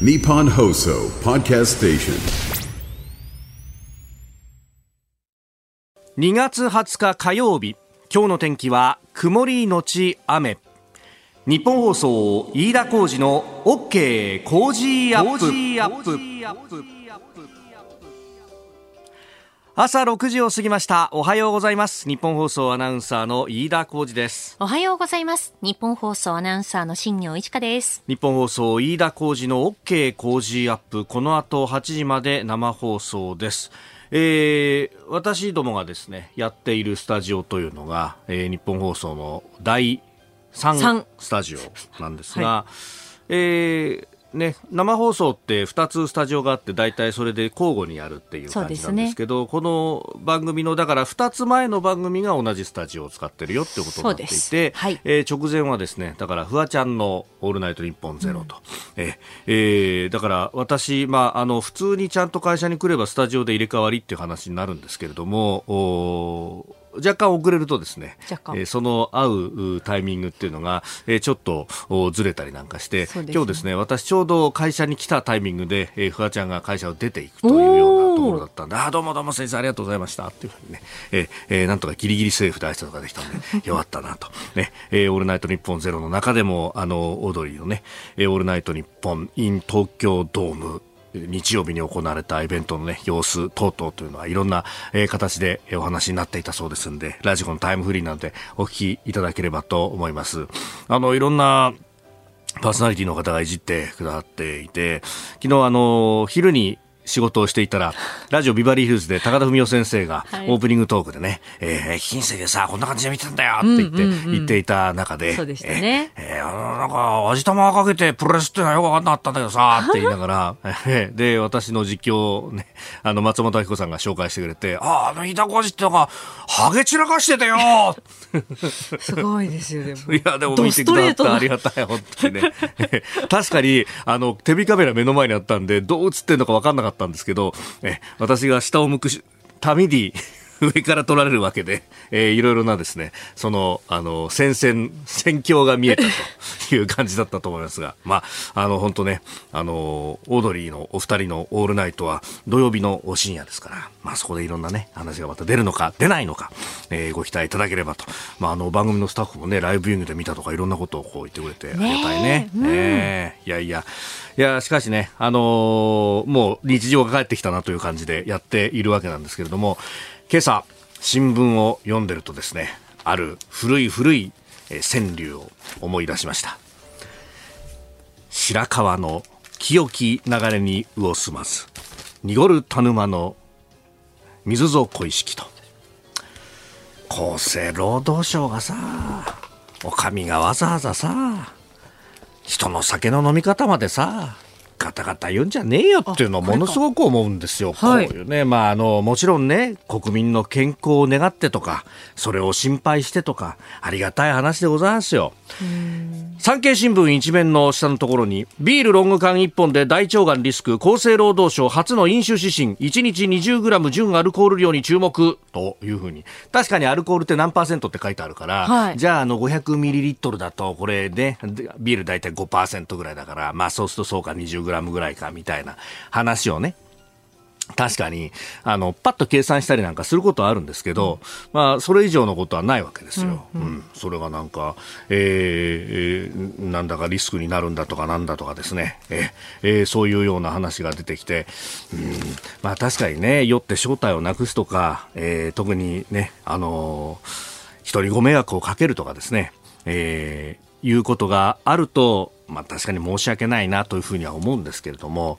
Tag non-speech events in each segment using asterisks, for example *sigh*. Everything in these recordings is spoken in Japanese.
Nippon Hoso Podcast Station. 2月20日火曜日。今日の天気は曇りのち雨。日本放送飯田浩二の OK 工事アップ朝6時を過ぎました。おはようございます。日本放送アナウンサーの飯田浩二です。おはようございます。日本放送アナウンサーの新業一華です。日本放送飯田浩二の OK 工事アップ。この後8時まで生放送です。えー私どもがですねやっているスタジオというのが、えー日本放送の第3三。スタジオなんですが、えーね、生放送って2つスタジオがあって大体それで交互にやるっていう感じなんですけどこの番組のだから2つ前の番組が同じスタジオを使ってるよってことになっていて、はい。えー直前はですねだからフワちゃんの「オールナイトニッポンゼロと、えーえーだから私、まあ、あの普通にちゃんと会社に来ればスタジオで入れ替わりっていう話になるんですけれどもおー若干遅れるとですねえーその会ううタイミングっていうのが、えーちょっとおずれたりなんかして、ね今日ですね私ちょうど会社に来たタイミングで、えー、フワちゃんが会社を出ていくというようなところだったんで、*laughs* あーどうもどうも先生ありがとうございましたっていうふうにね、えーえーなんとかギリギリセーフで挨拶ができたんで、*laughs* よかったなと。ね、えーオールナイトニッポンゼロの中でも、あの、オードリーのね、えーオールナイトニッポン in 東京ドーム、日曜日に行われたイベントのね、様子等々というのはいろんな、えー形でお話になっていたそうですんで、ラジコのタイムフリーなんでお聞きいただければと思います。あの、いろんなパーソナリティの方がいじってくださっていて、昨日あの、昼に仕事をしていたら、ラジオビバリーヒルズで高田文夫先生がはい。オープニングトークでね、えー、金星でさ、こんな感じで見てたんだよって言って、うんうんうん言っていた中で、そうでしたね。えーえーあの、なんか、味玉かけてプロレスっていうのはよくわかんなかったんだけどさ、って言いながら、えーで、私の実況をね、あの、松本明子さんが紹介してくれて、ああ、あの、板小路ってのが、ハゲ散らかしてたよ *laughs* すごいですよ、でも。いや、でもド見てくださってありがたい、本当にね。確かに、あの、テレビカメラ目の前にあったんで、どう映ってんのか分かんなかったたんですけど、え私が下を向くしために、*laughs* 上から撮られるわけで、えーいろいろなですね、その、あの、戦線、戦況が見えたという感じだったと思いますが、*laughs* まあ、あの、本当ね、あの、オードリーのお二人のオールナイトは土曜日のお深夜ですから、まあ、そこでいろんなね、話がまた出るのか、出ないのか、えーご期待いただければと。まあ、あの、番組のスタッフもね、ライブビューイングで見たとか、いろんなことをこう言ってくれて、ありがたいね。ねえいやいや、いや、しかしね、あのーもう日常が帰ってきたなという感じでやっているわけなんですけれども、今朝、新聞を読んでるとですね、ある古い古い川柳を思い出しました。白川の清き流れに魚住まず、濁る田沼の水ぞ小石と。厚生労働省がさ、お上がわざわざさ、人の酒の飲み方までさ、ガタガタ言うんじゃねえよっていうのをものすごく思うんですよ。はいこういうね、まあ、あの、もちろんね、国民の健康を願ってとか、それを心配してとか、ありがたい話でございますよ。産経新聞一面の下のところに、ビールロング缶1本で大腸がんリスク、厚生労働省初の飲酒指針、1日 20g 純アルコール量に注目、というふうに。確かにアルコールって何パーセントって書いてあるから、はいじゃあ、あの、500ミリリットルだと、これね、でビール大体5%ぐらいだから、まあ、そうするとそうか 20g ムぐらいか、みたいな話をね、確かに、あの、パッと計算したりなんかすることはあるんですけど、まあ、それ以上のことはないわけですよ。うん、それがなんか、えーえーなんだかリスクになるんだとかなんだとかですね、えーえーそういうような話が出てきて、うん、まあ確かにね、酔って正体をなくすとか、えー特にね、あのー人にご迷惑をかけるとかですね、えーいうことがあると、まあ確かに申し訳ないなというふうには思うんですけれども、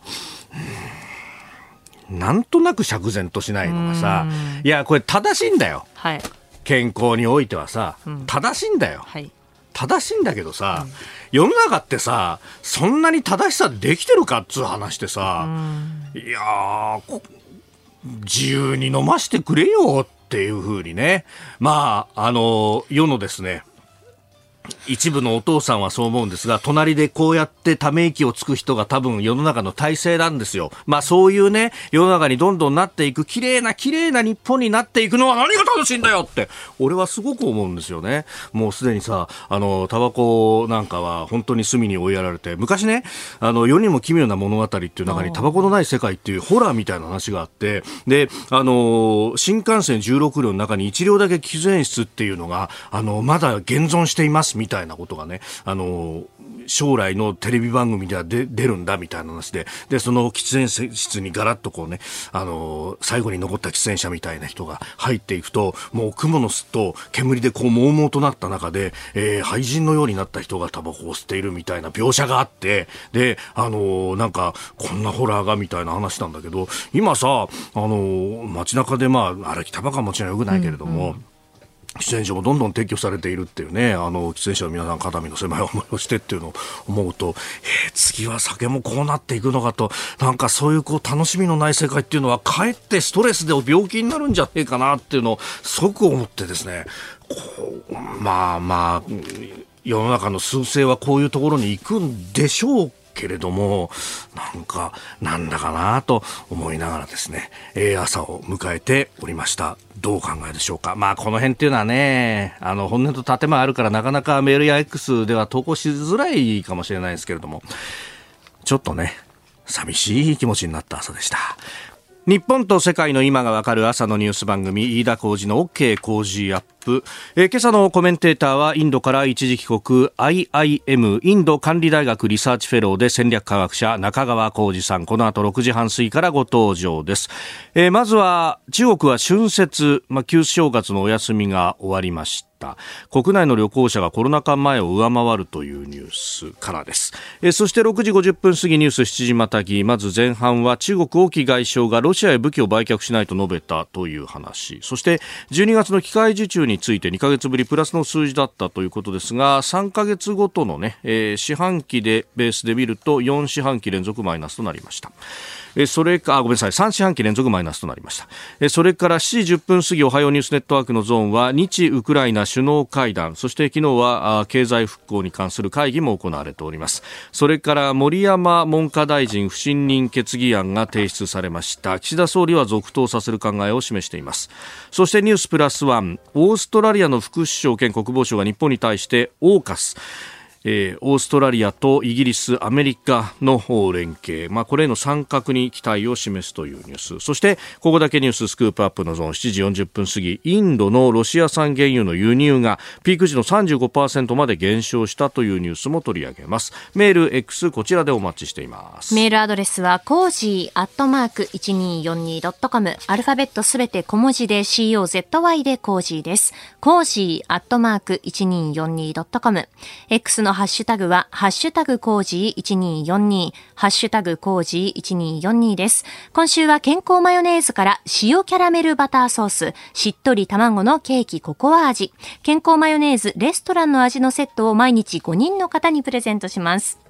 なんとなく釈然としないのがさ、いや、これ正しいんだよ。はい。健康においてはさ、ん正しいんだよ。はい。正しいんだけどさ、世の中ってさ、そんなに正しさできてるかっつう話でさ、いや自由に飲ましてくれよっていうふうにね、まあ、あの、世のですね、一部のお父さんはそう思うんですが、隣でこうやってため息をつく人が多分世の中の体制なんですよ。まあそういうね、世の中にどんどんなっていく、綺麗な綺麗な日本になっていくのは何が楽しいんだよって、俺はすごく思うんですよね。もうすでにさ、あの、タバコなんかは本当に隅に追いやられて、昔ね、あの、世にも奇妙な物語っていう中にタバコのない世界っていうホラーみたいな話があって、で、あの、新幹線16両の中に1両だけ喫煙室っていうのが、あの、まだ現存していますみたいなことがね、あの、将来のテレビ番組では出るんだみたいな話で、で、その喫煙室にガラッとこうね、あの、最後に残った喫煙者みたいな人が入っていくと、もう蜘蛛の巣と煙でこう朦朧となった中で、えー、廃人のようになった人がタバコを吸っているみたいな描写があって、で、あの、なんか、こんなホラーがみたいな話なんだけど、今さ、あの、街中でまあ、あれ、タバコはもちろん良くないけれども、うんうん。喫煙所もどんどん撤去されているっていうね、あの、喫煙者の皆さん肩身の狭い思いをしてっていうのを思うと、えー、次は酒もこうなっていくのかと、なんかそういうこう楽しみのない世界っていうのは、かえってストレスで病気になるんじゃねえかなっていうのを、即思ってですね、こう、まあまあ、世の中の数勢はこういうところに行くんでしょうけれども、なんか、なんだかなと思いながらですね、えー、朝を迎えておりました。どう考えでしょうか。まあ、この辺っていうのはね、あの、本音と建前あるからなかなかメールや X では投稿しづらいかもしれないですけれども、ちょっとね、寂しい気持ちになった朝でした。日本と世界の今がわかる朝のニュース番組飯田浩二の OK 工事アップ、えー、今朝のコメンテーターはインドから一時帰国 IIM インド管理大学リサーチフェローで戦略科学者中川コージさん。この後6時半過ぎからご登場です、えー、まずは中国は春節、まあ、旧正月のお休みが終わりました。した。国内の旅行者がコロナ禍前を上回るというニュースからです。えそして6時50分過ぎニュース7時またぎ。まず前半は中国王毅外相がロシアへ武器を売却しないと述べたという話。そして12月の機械受注について2ヶ月ぶりプラスの数字だったということですが3ヶ月ごとのね、えー、四半期でベースで見ると4四半期連続マイナスとなりました。それか、ごめんなさい、3四半期連続マイナスとなりました。それから7時10分過ぎ、おはようニュースネットワークのゾーンは、日ウクライナ首脳会談、そして昨日は経済復興に関する会議も行われております。それから森山文科大臣不信任決議案が提出されました。岸田総理は続投させる考えを示しています。そしてニュースプラスワン、オーストラリアの副首相兼国防相が日本に対してオーカス、えー、オーストラリアとイギリス、アメリカの連携、まあ、これへの参画に期待を示すというニュース。そして、ここだけニューススクープアップのゾーン7時40分過ぎ、インドのロシア産原油の輸入がピーク時の35%まで減少したというニュースも取り上げます。メール X こちらでお待ちしています。メールアドレスはコージーアットマーク 1242.com アルファベットすべて小文字で COZY でコージーです。コージーアットマーク 1242.com X のハッシュタグは、ハッシュタグコージー1242、ハッシュタグコージー1242です。今週は健康マヨネーズから塩キャラメルバターソース、しっとり卵のケーキココア味、健康マヨネーズレストランの味のセットを毎日5人の方にプレゼントします。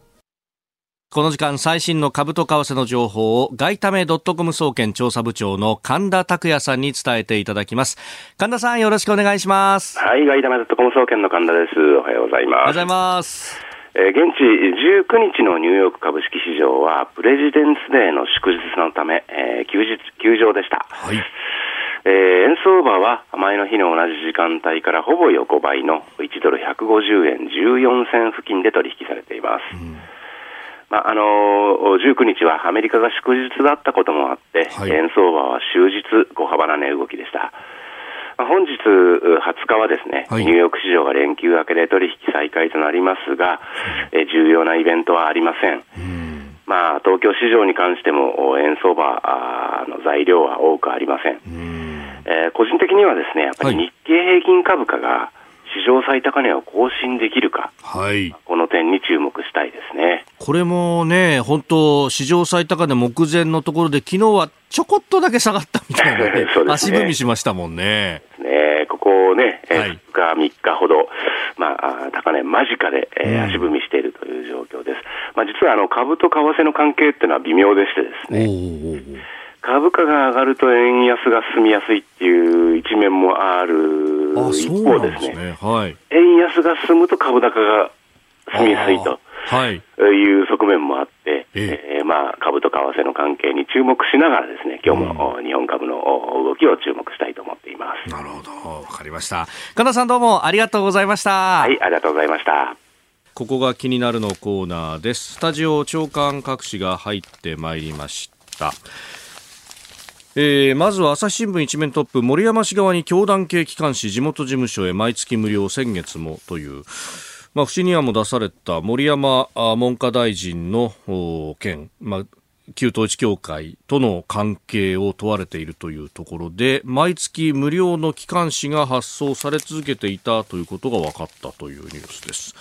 この時間最新の株と為替の情報を外為ドットコム総研調査部長の神田拓也さんに伝えていただきます。神田さんよろしくお願いします。はい、外為ドットコム総研の神田です。おはようございます。おはようございます。えー、現地19日のニューヨーク株式市場はプレジデンスデーの祝日のため、えー、休日、休場でした。はい。えー、円相場は前の日の同じ時間帯からほぼ横ばいの1ドル150円14銭付近で取引されています。うんまあ、あの19日はアメリカが祝日だったこともあって、はい、円相場は終日小幅な値動きでした。まあ、本日20日はですね、はい、ニューヨーク市場が連休明けで取引再開となりますが、え重要なイベントはありません。まあ、東京市場に関しても円相場の材料は多くありません。えー、個人的にはですね、やっぱり日経平均株価が史上最高値を更新できるか、はい、この点に注目したいですね。これもね、本当、史上最高値目前のところで、昨日はちょこっとだけ下がったみたいな、*laughs* ねね、足踏みしましたもんね。ねここね、はい、2日、3日ほど、まあ、高値間近で、えー、足踏みしているという状況です。まあ、実はあの株と為替の関係っていうのは微妙でしてですね、株価が上がると円安が進みやすいっていう一面もある一方ですね、ねはい、円安が進むと株高が進みやすいと。はい、いう側面もあって、ええー、まあ、株と為替の関係に注目しながらですね、今日も日本株の動きを注目したいと思っています。なるほど、わかりました。金田さんどうもありがとうございました。はい、ありがとうございました。ここが気になるのコーナーです。スタジオ長官各紙が入ってまいりました。えー、まずは朝日新聞一面トップ森山氏側に教団系機関紙地元事務所へ毎月無料先月もというまあ、不信任案も出された森山文科大臣の件、まあ、旧統一教会との関係を問われているというところで毎月無料の機関紙が発送され続けていたということが分かったというニュースです。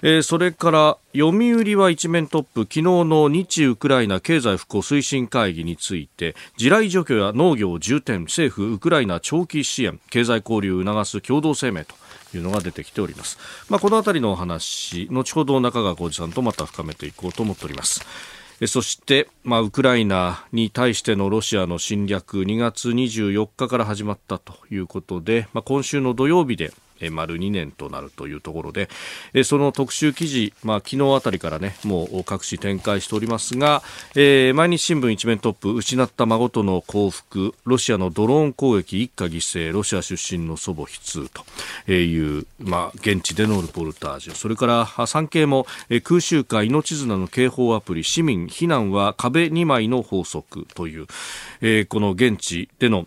えー、それから読売は一面トップ昨日の日ウクライナ経済復興推進会議について地雷除去や農業重点政府ウクライナ長期支援経済交流を促す共同声明というのが出てきております。まあ、このあたりのお話、後ほど中川浩二さんとまた深めていこうと思っております。そして、まあ、ウクライナに対してのロシアの侵略2月24日から始まったということで、まあ、今週の土曜日でえ丸2年となるというところで、えその特集記事、まあ、昨日あたりからね、もう各紙展開しておりますが、えー、毎日新聞一面トップ、失った孫との幸福、ロシアのドローン攻撃一家犠牲、ロシア出身の祖母悲痛という、まあ、現地でのルポルタージュ、それから産経もえ空襲下命綱の警報アプリ、市民避難は壁2枚の法則という、えー、この現地での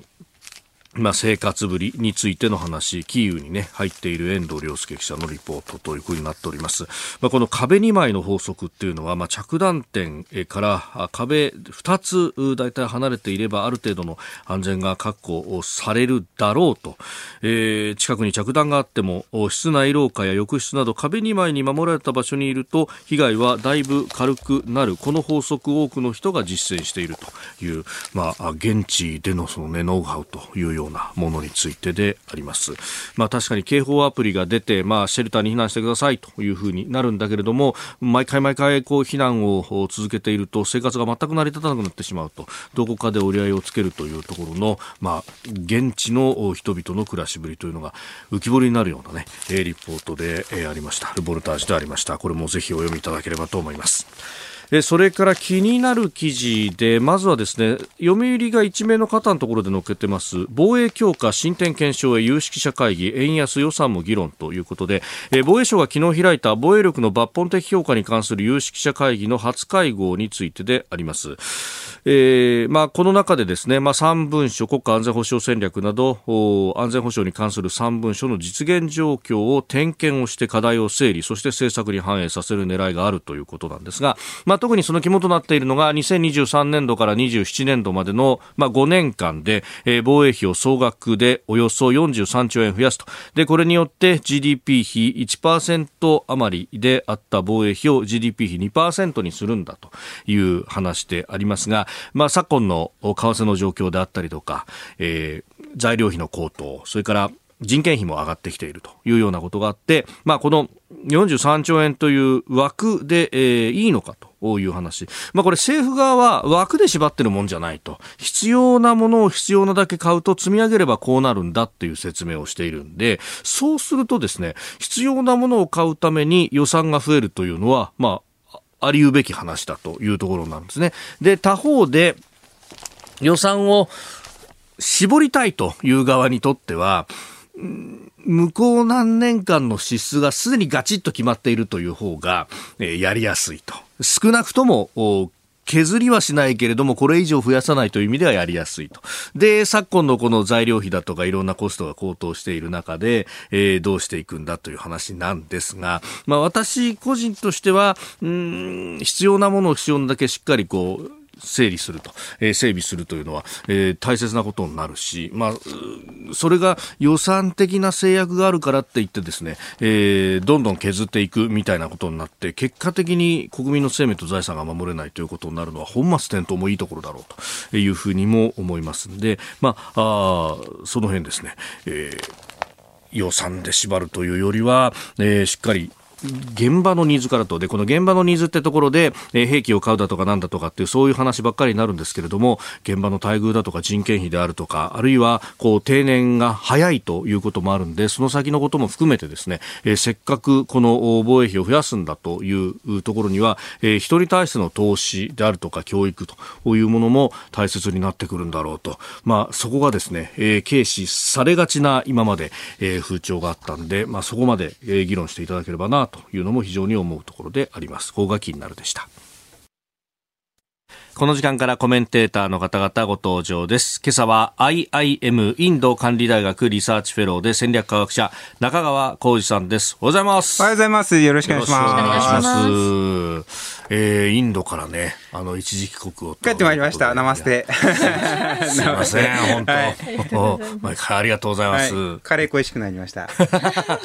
まあ、生活ぶりについての話、キーウにね、入っている遠藤良介記者のリポートというふうになっております。まあ、この壁2枚の法則っていうのは、まあ、着弾点から壁2つ大体離れていればある程度の安全が確保されるだろうと、えー、近くに着弾があっても、室内廊下や浴室など壁2枚に守られた場所にいると、被害はだいぶ軽くなる。この法則多くの人が実践しているという、まあ、現地でのそのね、ノウハウというようようなものについてであります。まあ確かに警報アプリが出て、まあシェルターに避難してくださいというふうになるんだけれども、毎回毎回こう避難を続けていると生活が全く成り立たなくなってしまうと、どこかで折り合いをつけるというところの、まあ現地の人々の暮らしぶりというのが浮き彫りになるようなね、リポートでありました。ルボルタージュでありました。これもぜひお読みいただければと思います。それから気になる記事で、まずはですね、読売が一名の方のところで載っけてます、防衛強化進展検証へ有識者会議、円安予算も議論ということで、防衛省が昨日開いた防衛力の抜本的評価に関する有識者会議の初会合についてであります。えーまあ、この中でですね、まあ、3文書、国家安全保障戦略など、安全保障に関する3文書の実現状況を点検をして課題を整理、そして政策に反映させる狙いがあるということなんですが、まあ、特にその肝となっているのが2023年度から27年度までの、まあ、5年間で、えー、防衛費を総額でおよそ43兆円増やすと。で、これによって GDP 比1%余りであった防衛費を GDP 比2%にするんだという話でありますが、まあ、昨今の為替の状況であったりとか、えー、材料費の高騰、それから人件費も上がってきているというようなことがあって、まあ、この43兆円という枠で、えー、いいのかという話。まあこれ政府側は枠で縛ってるもんじゃないと。必要なものを必要なだけ買うと積み上げればこうなるんだっていう説明をしているんで、そうするとですね、必要なものを買うために予算が増えるというのは、まあ、ありうべき話だというところなんですね。で、他方で予算を絞りたいという側にとっては、向こう何年間の支出がすでにガチッと決まっているという方が、え、やりやすいと。少なくとも、削りはしないけれども、これ以上増やさないという意味ではやりやすいと。で、昨今のこの材料費だとかいろんなコストが高騰している中で、えー、どうしていくんだという話なんですが、まあ私個人としては、うん、必要なものを必要なだけしっかりこう、整理すると、え、整備するというのは、え、大切なことになるし、まあ、それが予算的な制約があるからって言ってですね、え、どんどん削っていくみたいなことになって、結果的に国民の生命と財産が守れないということになるのは本末転倒もいいところだろうというふうにも思いますんで、まあ、あその辺ですね、えー、予算で縛るというよりは、えー、しっかり現場のニーズからと。でこの現場のニーズってところで、えー、兵器を買うだとかなんだとかっていうそういう話ばっかりになるんですけれども現場の待遇だとか人件費であるとかあるいはこう定年が早いということもあるんでその先のことも含めてですね、えー、せっかくこの防衛費を増やすんだというところには、えー、人に対しての投資であるとか教育というものも大切になってくるんだろうと、まあ、そこがですね、えー、軽視されがちな今まで、えー、風潮があったんで、まあ、そこまで、えー、議論していただければなというのも非常に思うところであります。法が気になるでした。この時間からコメンテーターの方々ご登場です。今朝は IIM インド管理大学リサーチフェローで戦略科学者中川コージさんです。おはようございます。おはようございます。よろしくお願いします。お願いします。えー、インドからね、あの一時帰国を帰ってまいりました。ナマステ。*laughs* すみません、本当。はい、毎回ありがとうございます。はい、カレー恋しくなりました。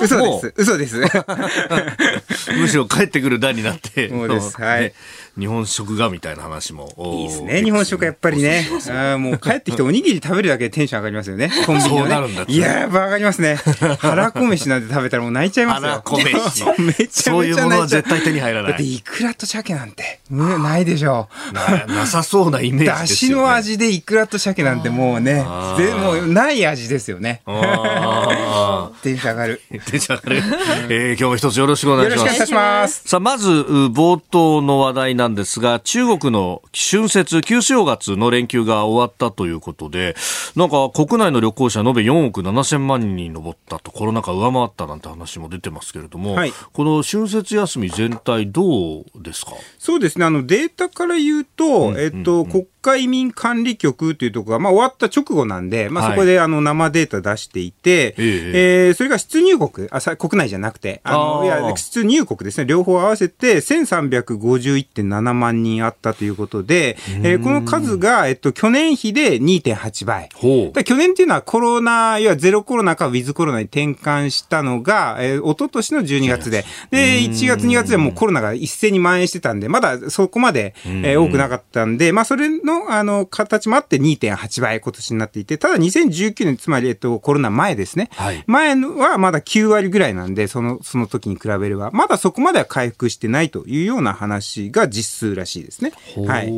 嘘です。嘘です。*laughs* むしろ帰ってくる段になって。そうです。はい。日本食がみたいな話も。いいですね。日本食やっぱりね。あもう帰ってきておにぎり食べるだけでテンション上がりますよね。コンビニの、ね。いややっぱ上がりますね。腹こ飯なんて食べたらもう泣いちゃいますよ。腹こ飯。*laughs* めちゃめちゃそういうものは絶対手に入らない。だってイクラと鮭なんて、ないでしょう。ななさそうなイメージだし、の味でイクラと鮭なんてもうね、でもない味ですよね。*laughs* テンション上がる。テンション上がる。えー、今日も一つよろしくお願いします。よろしくお願いします。さあ、まず、冒頭の話題なんですが、中中国の春節、旧正月の連休が終わったということで、なんか国内の旅行者延べ4億7千万人に上ったと、コロナ禍上回ったなんて話も出てますけれども、はい、この春節休み全体どうですか？そうですね、あのデータから言うと、えっと、国家移民管理局というところが、まあ、終わった直後なんで、まあ、そこであの生データ出していて、はい、えー、それが出入国あ、国内じゃなくて、あのいや出入国ですね、両方合わせて1351.7万人あったということで、えー、この数が、えっと、去年比で2.8倍。去年っていうのはコロナ、いわゼロコロナかウィズコロナに転換したのが、えー、一昨年の12月で、で、1月2月でもうコロナが一斉に蔓延してたんで、まだそこまで、えー、多くなかったんで、まあ、それのあの、形もあって2.8倍今年になっていて、ただ2019年、つまり、えっと、コロナ前ですね。はい、前はまだ9割ぐらいなんで、その、その時に比べれば、まだそこまでは回復してないというような話が実数らしいですね。はい。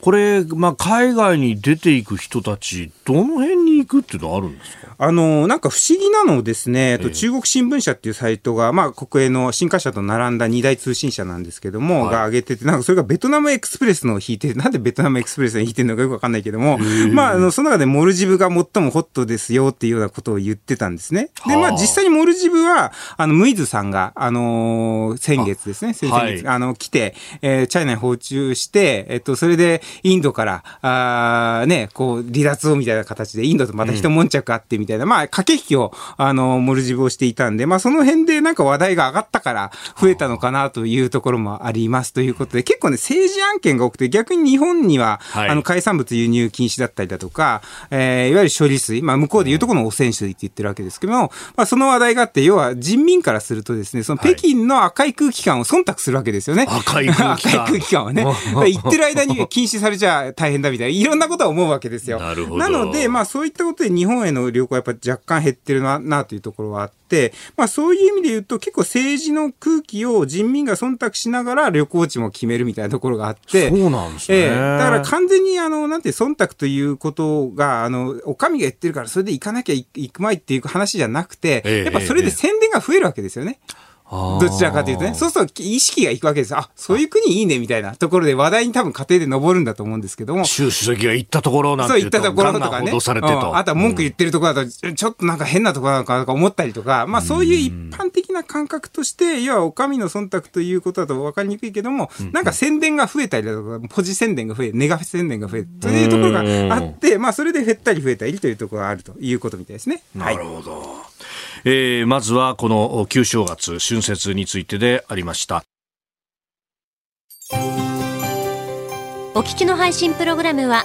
これ、まあ、海外に出ていく人たち、どの辺に行くっていうのはあるんですか？あの、なんか不思議なのですね、えっと、中国新聞社っていうサイトが、まあ、国営の新華社と並んだ二大通信社なんですけども、はい、が上げてて、なんかそれがベトナムエクスプレスのを引いて、なんでベトナムエクスプレスの引いてるのかよくわかんないけども、まあ、あの、その中でモルジブが最もホットですよっていうようなことを言ってたんですね。で、まあ、実際にモルジブは、あの、ムイズさんが、あのー、先月ですね、先月、はい、あの、来て、えー、チャイナに訪中して、えっと、それで、インドから、あね、こう、離脱をみたいな形で、インドとまた一悶着あってみたいな、うん、まあ、駆け引きを、あの、モルジブをしていたんで、まあ、その辺でなんか話題が上がったから増えたのかなというところもありますということで、結構ね、政治案件が多くて、逆に日本には、はい、あの、海産物輸入禁止だったりだとか、えー、いわゆる処理水、まあ、向こうでいうところの汚染水って言ってるわけですけども、まあ、その話題があって、要は人民からするとですね、その北京の赤い空気感を忖度するわけですよね。赤い空気感。空気感はね。言ってる間に禁止されちゃ大変だみたいな、いろんなことは思うわけですよ。なので、まあ、そういったことで日本への旅行はやっぱ若干減ってるな、なというところはあって、まあ、そういう意味で言うと、結構政治の空気を人民が忖度しながら旅行地も決めるみたいなところがあって、そうなんですね。えー、だから完全に、あの、なんて、忖度ということが、あの、お上が言ってるから、それで行かなきゃ行くまいっていう話じゃなくて、やっぱそれで宣伝が増えるわけですよね。えーどちらかというとね。そうすると意識がいくわけです。あ、そういう国いいねみたいなところで話題に多分家庭で上るんだと思うんですけども。習主席が行ったところなんてそう、行ったところとかね。されてと、あとは文句言ってるところだと、ちょっとなんか変なところなのかとか思ったりとか、まあそういう一般的な感覚として、要はお上の忖度ということだと分かりにくいけども、なんか宣伝が増えたりだとか、ポジ宣伝が増え、ネガ宣伝が増えるというところがあって、まあそれで減ったり増えたりというところがあるということみたいですね。なるほど。はいえー、まずはこの旧正月春節についてでありました。お聞きの配信プログラムは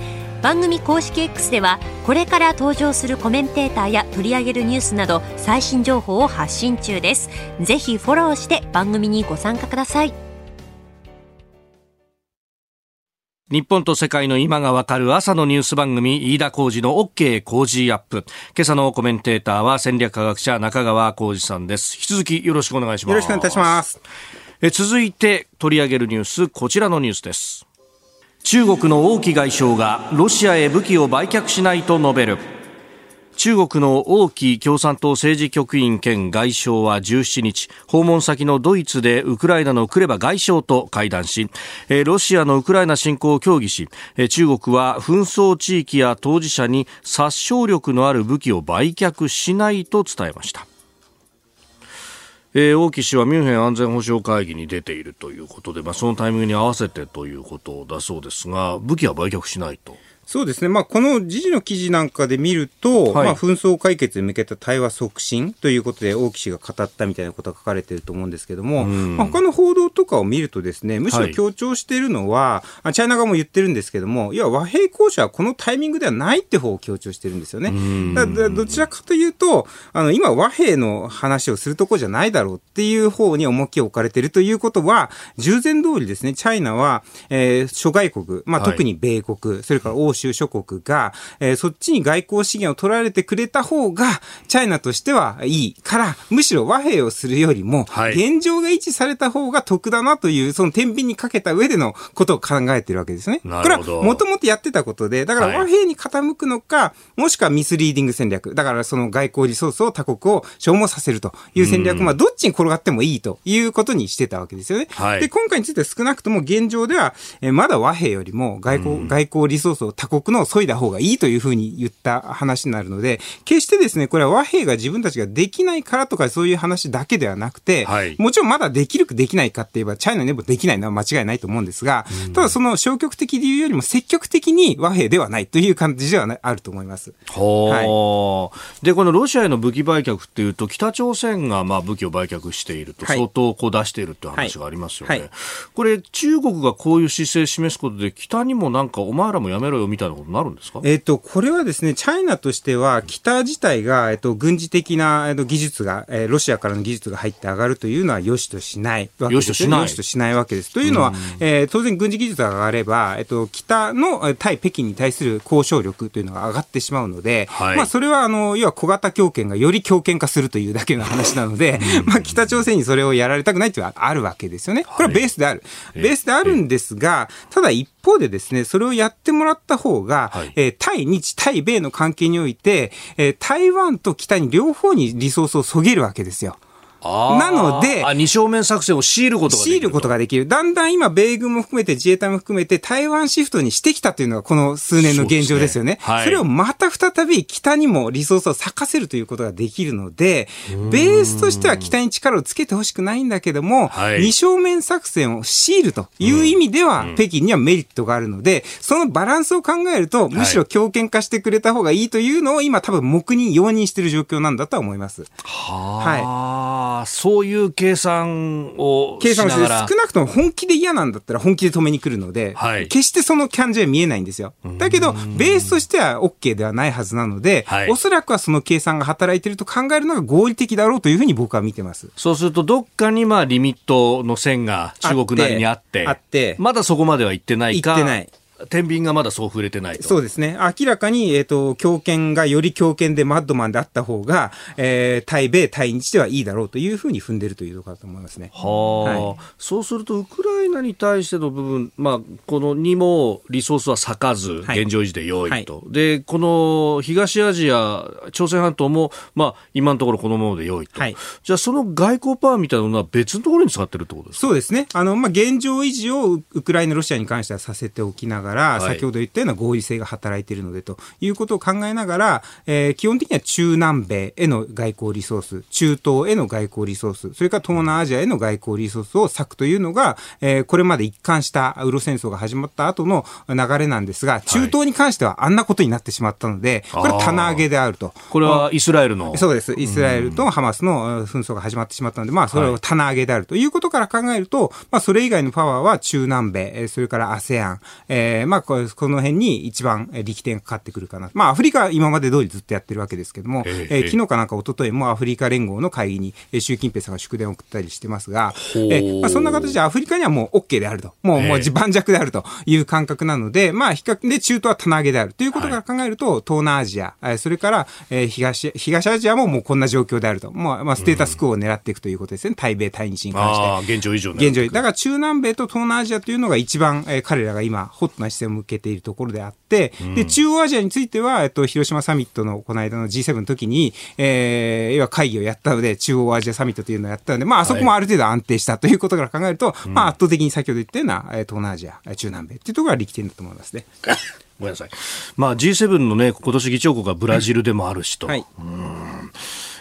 番組公式 X ではこれから登場するコメンテーターや取り上げるニュースなど最新情報を発信中ですぜひフォローして番組にご参加ください日本と世界の今がわかる朝のニュース番組、飯田浩二の OK 工事アップ。今朝のコメンテーターは戦略科学者中川浩二さんです。引き続きよろしくお願いします。よろしくお願いいたします。え続いて取り上げるニュース、こちらのニュースです。中国の王毅外相がロシアへ武器を売却しないと述べる。中国の王毅共産党政治局員兼外相は17日訪問先のドイツでウクライナのクレバ外相と会談しロシアのウクライナ侵攻を協議し中国は紛争地域や当事者に殺傷力のある武器を売却しないと伝えましたえー、王毅氏はミュンヘン安全保障会議に出ているということで、まあ、そのタイミングに合わせてということだそうですが武器は売却しないと。そうですね。まあ、この時事の記事なんかで見ると、はい、まあ、紛争解決に向けた対話促進ということで、王毅氏が語ったみたいなことが書かれていると思うんですけども、まあ、他の報道とかを見るとですね、むしろ強調しているのは、はい、チャイナ側も言ってるんですけども、いや、和平交渉はこのタイミングではないって方を強調してるんですよね。だだどちらかというと、あの、今和平の話をするとこじゃないだろうっていう方に重きを置かれているということは、従前通りですね、チャイナは、えー、諸外国、まあ、特に米国、はい、それから欧州諸国が、えー、そっちに外交資源を取られてくれた方が、チャイナとしてはいいから、むしろ和平をするよりも、現状が維持された方が得だなという、その天秤にかけた上でのことを考えてるわけですね。これはもともとやってたことで、だから和平に傾くのか、はい、もしくはミスリーディング戦略。だからその外交リソースを他国を消耗させるという戦略、まあどっちに転がってもいいということにしてたわけですよね。はい、で、今回について少なくとも現状では、えまだ和平よりも外交、外交リソースを他国の削いだ方がいいというふうに言った話になるので、決してですね、これは和平が自分たちができないからとかそういう話だけではなくて、はい、もちろんまだできるかできないかって言えば、チャイナでもできないのは間違いないと思うんですが、うん、ただその消極的でいうよりも積極的に和平ではないという感じではあると思います。はい、で、このロシアへの武器売却っていうと、北朝鮮がまあ武器を売却していると、相当こう出しているって話がありますよね。はい、これ、中国がこういう姿勢を示すことで、北にもなんか、お前らもやめろよみたいなことになるんですか？えっ、と、これはですね、チャイナとしては、北自体が、えっと、軍事的な、えっと、技術が、えー、ロシアからの技術が入って上がるというのは良しとしないわけです。良しとしない。良しとしないわけです。というのは、えー、当然軍事技術が上がれば、えっと、北の対北京に対する交渉力というのが上がってしまうので、はい、まあ、それは、あの、要は小型強権がより強権化するというだけの話なので、まあ、北朝鮮にそれをやられたくないというのはあるわけですよね。これはベースである。ベースであるんですが、ただ一方でですね、それをやってもらった方が、はい、えー、対日、対米の関係において、えー、台湾と北に両方にリソースをそげるわけですよ。なので、二正面作戦を強いることができる。強いることができる。だんだん今、米軍も含めて自衛隊も含めて台湾シフトにしてきたというのがこの数年の現状ですよね。そ、ねはい、それをまた再び北にもリソースを咲かせるということができるので、ベースとしては北に力をつけてほしくないんだけども、はい、二正面作戦を強いるという意味では、北京にはメリットがあるので、そのバランスを考えると、むしろ強権化してくれた方がいいというのを今多分黙認、容認している状況なんだとは思います。はい。そういう計算を計算をして少なくとも本気で嫌なんだったら本気で止めに来るので、はい、決してその感じは見えないんですよ。だけど、ベースとしては OK ではないはずなので、はい、おそらくはその計算が働いていると考えるのが合理的だろうというふうに僕は見てます。そうすると、どっかにまあリミットの線が中国なりにあって、あってまだそこまでは行ってないか。行ってない。天秤がまだそう触れてないと。そうですね。明らかに、えっ、ー、と、強権がより強権でマッドマンであった方が、えー、対米、対日ではいいだろうというふうに踏んでるというところだと思いますね。はあ、はい、そうすると、ウクライナに対しての部分、まあ、このにもリソースは割かず、現状維持で良いと。はい、で、この東アジア、朝鮮半島も、まあ、今のところこのままで良いと。はい、じゃあ、その外交パワーみたいなのは別のところに使ってるってことですか？そうですね。あの、まあ、現状維持をウクライナ、ロシアに関してはさせておきながら、はい、先ほど言ったような合理性が働いているのでということを考えながら、えー、基本的には中南米への外交リソース、中東への外交リソース、それから東南アジアへの外交リソースを割くというのが、えー、これまで一貫したウロ戦争が始まった後の流れなんですが、中東に関してはあんなことになってしまったので、これは棚上げであると。これはイスラエルの？そうです。イスラエルとハマスの紛争が始まってしまったので、まあ、それを棚上げであるということから考えると、まあ、それ以外のパワーは中南米、それから ASEAN、えー、まあ、この辺に一番力点がかかってくるかな。まあ、アフリカは今まで通りずっとやってるわけですけども、えー、昨日かなんか一昨日もアフリカ連合の会議に習近平さんが祝電を送ったりしてますが、えー、まあ、そんな形でアフリカにはもう OK であると。もう、もう盤石であるという感覚なので、まあ、比較で中東は棚上げであるということから考えると、はい、東南アジア、それから、えー、東、東アジアももうこんな状況であると。まあ、まあ、ステータスクを狙っていくということですね。対米、対日に関して。現状以上現状だから中南米と東南アジアというのが一番、えー、彼らが今、ホットな視線を向けているところであって、うん、で、中央アジアについては、えっと、広島サミットのこの間の G7 の時に、えー、要は会議をやったので、中央アジアサミットというのをやったので、まあ、あそこもある程度安定したということから考えると、はい、まあ、圧倒的に先ほど言ったような、東南アジア、中南米っていうところが力点だと思いますね。ごめんなさい。まあ、G7 のね、今年議長国がブラジルでもあるしと。はい、うん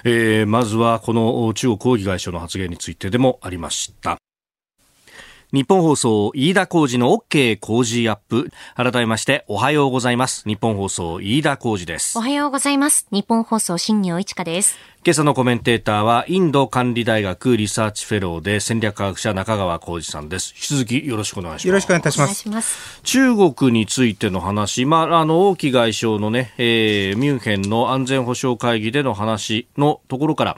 えー、まずはこの中国抗議外相の発言についてでもありました。日本放送飯田浩二の OK 工事アップ。改めましておはようございます。日本放送飯田浩二です。おはようございます。日本放送新業一華です。今朝のコメンテーターはインド管理大学リサーチフェローで戦略科学者中川浩二さんです。引き続きよろしくお願いします。よろしくお願いいたします。中国についての話、まあ、あの、王毅外相のね、えー、ミュンヘンの安全保障会議での話のところから、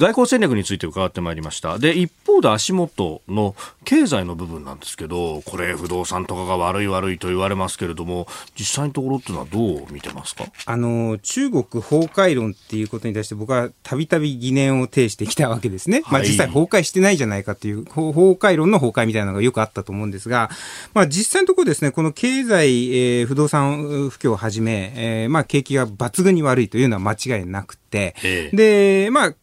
外交戦略について伺ってまいりました。で、一方で足元の経済の部分なんですけど、これ不動産とかが悪い悪いと言われますけれども、実際のところっていうのはどう見てますか？あの、中国崩壊論っていうことに対して僕はたびたび疑念を呈してきたわけですね。はい、まあ実際崩壊してないじゃないかっていう、崩壊論の崩壊みたいなのがよくあったと思うんですが、まあ実際のところですね、この経済、えー、不動産不況をはじめ、えー、まあ景気が抜群に悪いというのは間違いなくて、ええ、で、まあ、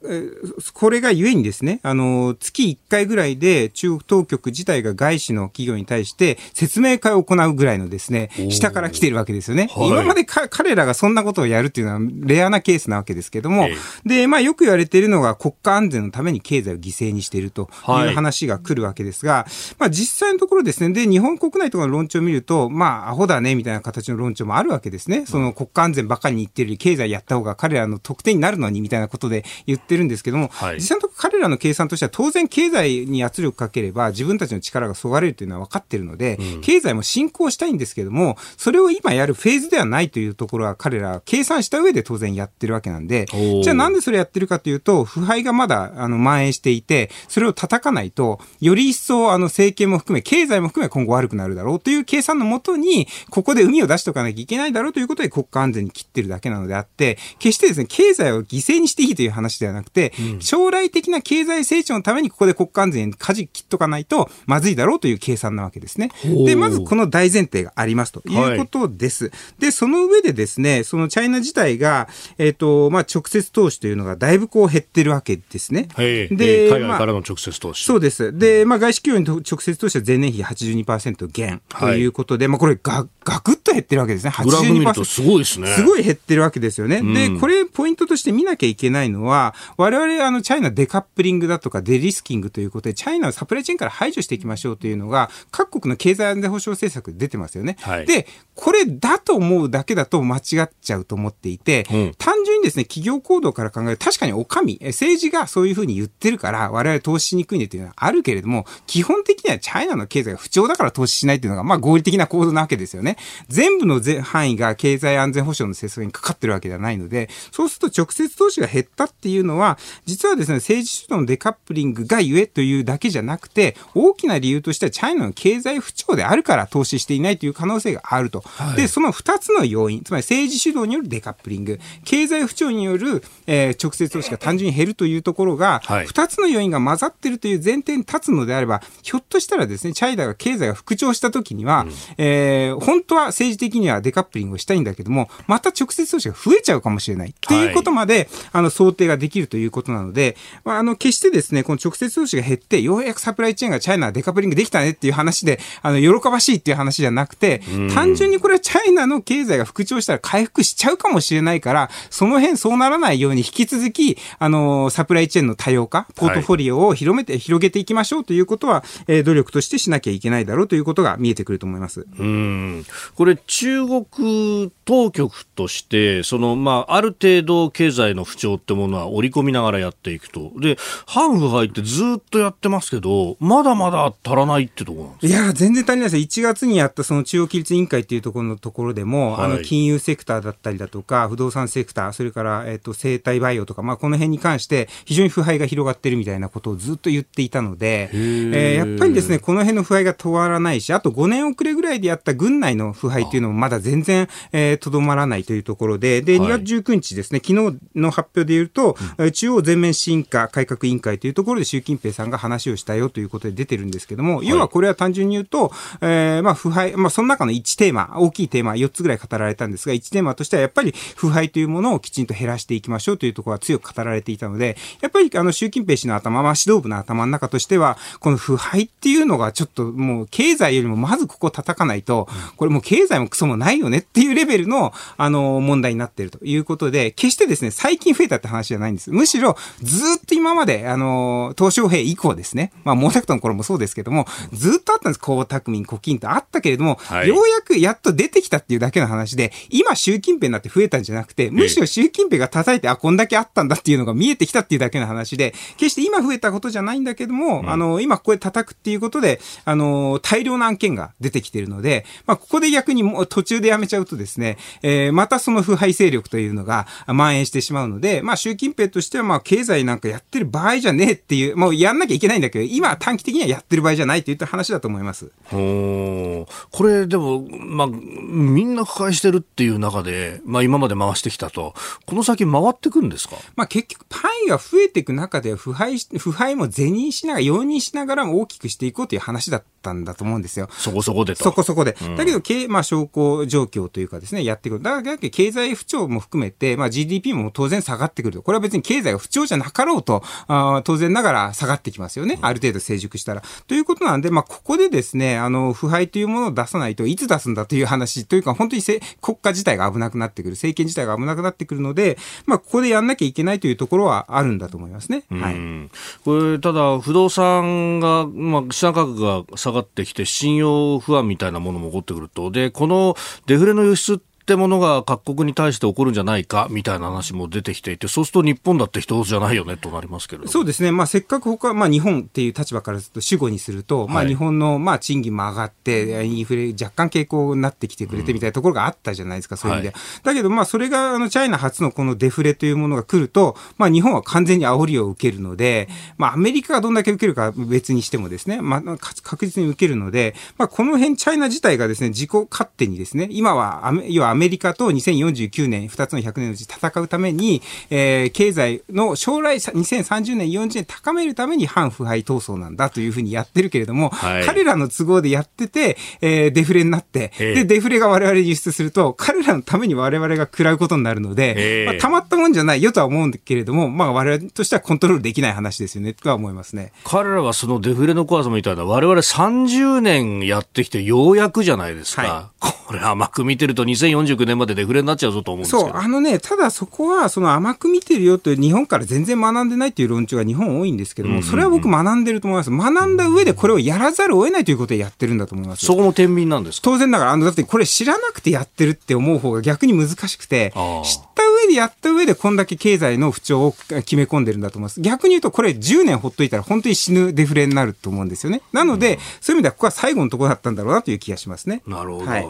これがゆえにですね、あの、月1回ぐらいで中国当局自体が外資の企業に対して説明会を行うぐらいのですね、下から来てるわけですよね。はい、今まで彼らがそんなことをやるっていうのはレアなケースなわけですけども、えで、まあよく言われているのが国家安全のために経済を犠牲にしているという話が来るわけですが、はい、まあ実際のところですね、で、日本国内とかの論調を見ると、まあアホだねみたいな形の論調もあるわけですね。その国家安全ばかりに言ってるより経済やった方が彼らの得点になるのにみたいなことで言ってるんですけども、はい、実際のところ彼らの計算としては当然経済に圧力かければ自分たちの力がそがれるというのは分かってるので、うん、経済も進行したいんですけども、それを今やるフェーズではないというところは彼らは計算した上で当然やってるわけなんで、じゃあなんでそれやってるかというと、腐敗がまだあの蔓延していて、それを叩かないと、より一層あの政権も含め、経済も含め今後悪くなるだろうという計算のもとに、ここで海を出しておかなきゃいけないだろうということで国家安全に切ってるだけなのであって、決してですね、経済を犠牲にしていいという話ではなくて、うん、将来的な経済成長のためにここで国家安全に舵切っとかないとまずいだろうという計算なわけですね。で、まずこの大前提がありますということです。はい、で、その上でですね、そのチャイナ自体が、えっ、ー、と、まあ、直接投資というのがだいぶこう減ってるわけですね。で、海外からの直接投資。まあ、そうです。で、まあ、外資企業に直接投資は前年比82%減ということで、はい、まあ、これが、ガクッと減ってるわけですね。82%。すごいですね。すごい減ってるわけですよね。うん、で、これポイントとして見なきゃいけないのは、我々、あの、チャイナデカップリングだとかデリスキングということで、チャイナをサプライチェーンから排除していきましょうというのが、各国の経済安全保障政策で出てますよね。はい、で、これだと思うだけだと間違っちゃうと思っていて、うん、単純にですね、企業行動から考えると、確かにお上、政治がそういうふうに言ってるから、我々投資しにくいねというのはあるけれども、基本的にはチャイナの経済が不調だから投資しないというのが、まあ合理的な行動なわけですよね。全部の範囲が経済安全保障の政策にかかってるわけではないので、そうすると直接投資が減ったっていうのは、実はですね、政治主導のデカップリングがゆえというだけじゃなくて、大きな理由としてはチャイナの経済不調であるから投資していないという可能性があると。はい、で、その2つの要因、つまり政治主導によるデカップリング、経済不調による、えー、直接投資が単純に減るというところが、はい、2つの要因が混ざっているという前提に立つのであれば、ひょっとしたらですね、チャイナが経済が復調した時には、うん、えー、本当は政治的にはデカップリングをしたいんだけども、また直接投資が増えちゃうかもしれない。っていうことまで、はい、あの、想定ができるということなので、まあ、あの、決してですね、この直接投資が減って、ようやくサプライチェーンがチャイナデカップリングできたねっていう話で、あの、喜ばしいっていう話じゃなくて、単純にこれはチャイナの経済が復調したら回復しちゃうかもしれないから、その辺そうならないように引き続き、あの、サプライチェーンの多様化、ポートフォリオを広めて、はい、広げていきましょうということは、えー、努力としてしなきゃいけないだろうということが見えてくると思います。うん。これ、中国当局として、その、まあ、ある程度経済の不調ってものは織り込みながらやっていくと。で、反腐敗ってずっとやってますけど、まだまだ足らないってところなんですか？いや、全然足りないです1月にやったその中央規律委員会っていうところのところでも、はい、あの、金融セクターだったりだとか、不動産セクター、それから、えっ、と、生態培養とか、まあ、この辺に関して、非常に腐敗が広がってるみたいなことをずっと言っていたので、えー、やっぱりですね、この辺の腐敗が止まらないし、あと5年遅れぐらいでやった軍内の腐敗っていうのもまだ全然、えー、とどまらないというところで、で、2月19日ですね、昨日の発表で言うと、うん、中央全面進化改革委員会というところで習近平さんが話をしたよということで出てるんですけども、要はこれは単純に言うと、えー、まあ、腐敗、まあ、その中の1テーマ、大きいテーマ、4つぐらい語られたんですが、1テーマとしてはやっぱり腐敗というものをきちんと減らしていきましょうというところは強く語られていたので、やっぱりあの、習近平氏の頭、まあ、指導部の頭の中としては、この腐敗っていうのがちょっともう経済よりもまずここ叩かないと、これもう経済もクソもないよねっていうレベルの、あの、問題になっているということで、決してですね、最近増えたって話じゃないんです。むしろ、ずっと今まで、あの、東小平以降ですね、まあ、毛沢東の頃もそうですけども、ずっとあったんです。江沢民、胡錦とあったけれども、はい、ようやくやっと出てきたっていうだけの話で、今習近平になって増えたんじゃなくて、むしろ習近平が叩いて、あ、こんだけあったんだっていうのが見えてきたっていうだけの話で、決して今増えたことじゃないんだけども、うん、あの、今ここで叩くっていうことで、あの、大量の案件が出てきているので、まあ、ここで逆にもう途中でやめちゃうとですね、えー、またその腐敗勢力というのが蔓延してしまうので、まあ、習近平としては、まあ、経済なんかやってる場合じゃねえっていう、もうやんなきゃいけないんだけど、今短期的にはやってる場合じゃないといった話だと思います。これ、でも、まあ、みんな腐敗してるっていう中で、まあ、今まで回してきたと、この先回ってくるんですか？まあ、結局、パイが増えていく中で腐敗、腐敗も是認しながら、容認しながらも大きくしていこうという話だったんだと思うんですよ。そこそこでと。そこそこで。うん、だけど、まあ、証拠状況というかですね、やってくる。だけど、経済不調も含めて、まあ、GDP も当然下がってくると。これは別に経済が不調じゃなかろうと、あ当然ながら下がってきますよね。ある程度成熟したら。ということなんで、まあ、ここでですね、あの、腐敗というものを出さないといつ出すんだという話というか、本当に国家自体が危なくなってくる、政権自体が危なくなってくるので、まあ、ここでやんなきゃいけないというところはあるんだと思いますね。はい。これ、ただ、不動産が、まあ、資産価格が下がってきて、信用不安みたいなものも起こってくると、で、このデフレの輸出ってものが各国に対して起こるんじゃないかみたいな話も出てきていて、そうすると日本だって一つじゃないよねとなりますけどそうですね、まあ、せっかく他、まあ、日本っていう立場からすると主語にすると、まあ、日本のまあ賃金も上がって、インフレ若干傾向になってきてくれてみたいなところがあったじゃないですか、そういう意味で。はい、だけど、まあ、それがあのチャイナ初のこのデフレというものが来ると、まあ、日本は完全に煽りを受けるので、まあ、アメリカがどんだけ受けるか別にしてもですね、まあ、確実に受けるので、まあ、この辺、チャイナ自体がですね、自己勝手にですね、今はアメ、要はアメリカと2000 2049年、2つの100年のうち戦うために、えー、経済の将来2030年、40年高めるために反腐敗闘争なんだというふうにやってるけれども、はい、彼らの都合でやってて、えー、デフレになって、で、デフレが我々に輸出すると、彼らのために我々が食らうことになるので、まあ、たまったもんじゃないよとは思うんだけれども、まあ、我々としてはコントロールできない話ですよね、とは思いますね。彼らはそのデフレの怖さみたいな、我々30年やってきてようやくじゃないですか。はい、これ甘く見てると2049年までデフレになっちゃうぞと思うんですそう、あのね、ただそこは、その甘く見てるよと日本から全然学んでないという論調が日本多いんですけども、それは僕学んでると思います。学んだ上でこれをやらざるを得ないということでやってるんだと思います。そこも天秤なんです当然ながら、あの、だってこれ知らなくてやってるって思う方が逆に難しくて、知った上でやった上でこんだけ経済の不調を決め込んでるんだと思います。逆に言うとこれ10年ほっといたら本当に死ぬデフレになると思うんですよね。なので、そういう意味ではここは最後のところだったんだろうなという気がしますね。なるほど。はい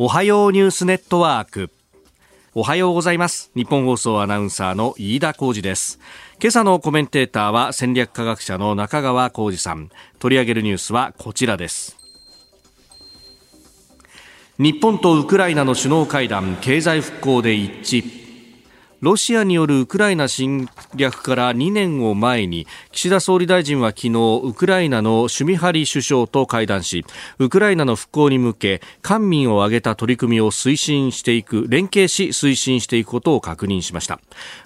おはようニュースネットワーク。おはようございます。日本放送アナウンサーの飯田浩二です。今朝のコメンテーターは戦略科学者の中川浩二さん。取り上げるニュースはこちらです。日本とウクライナの首脳会談経済復興で一致。ロシアによるウクライナ侵略から2年を前に岸田総理大臣は昨日ウクライナのシュミハリ首相と会談しウクライナの復興に向け官民を挙げた取り組みを推進していく連携し推進していくことを確認しました。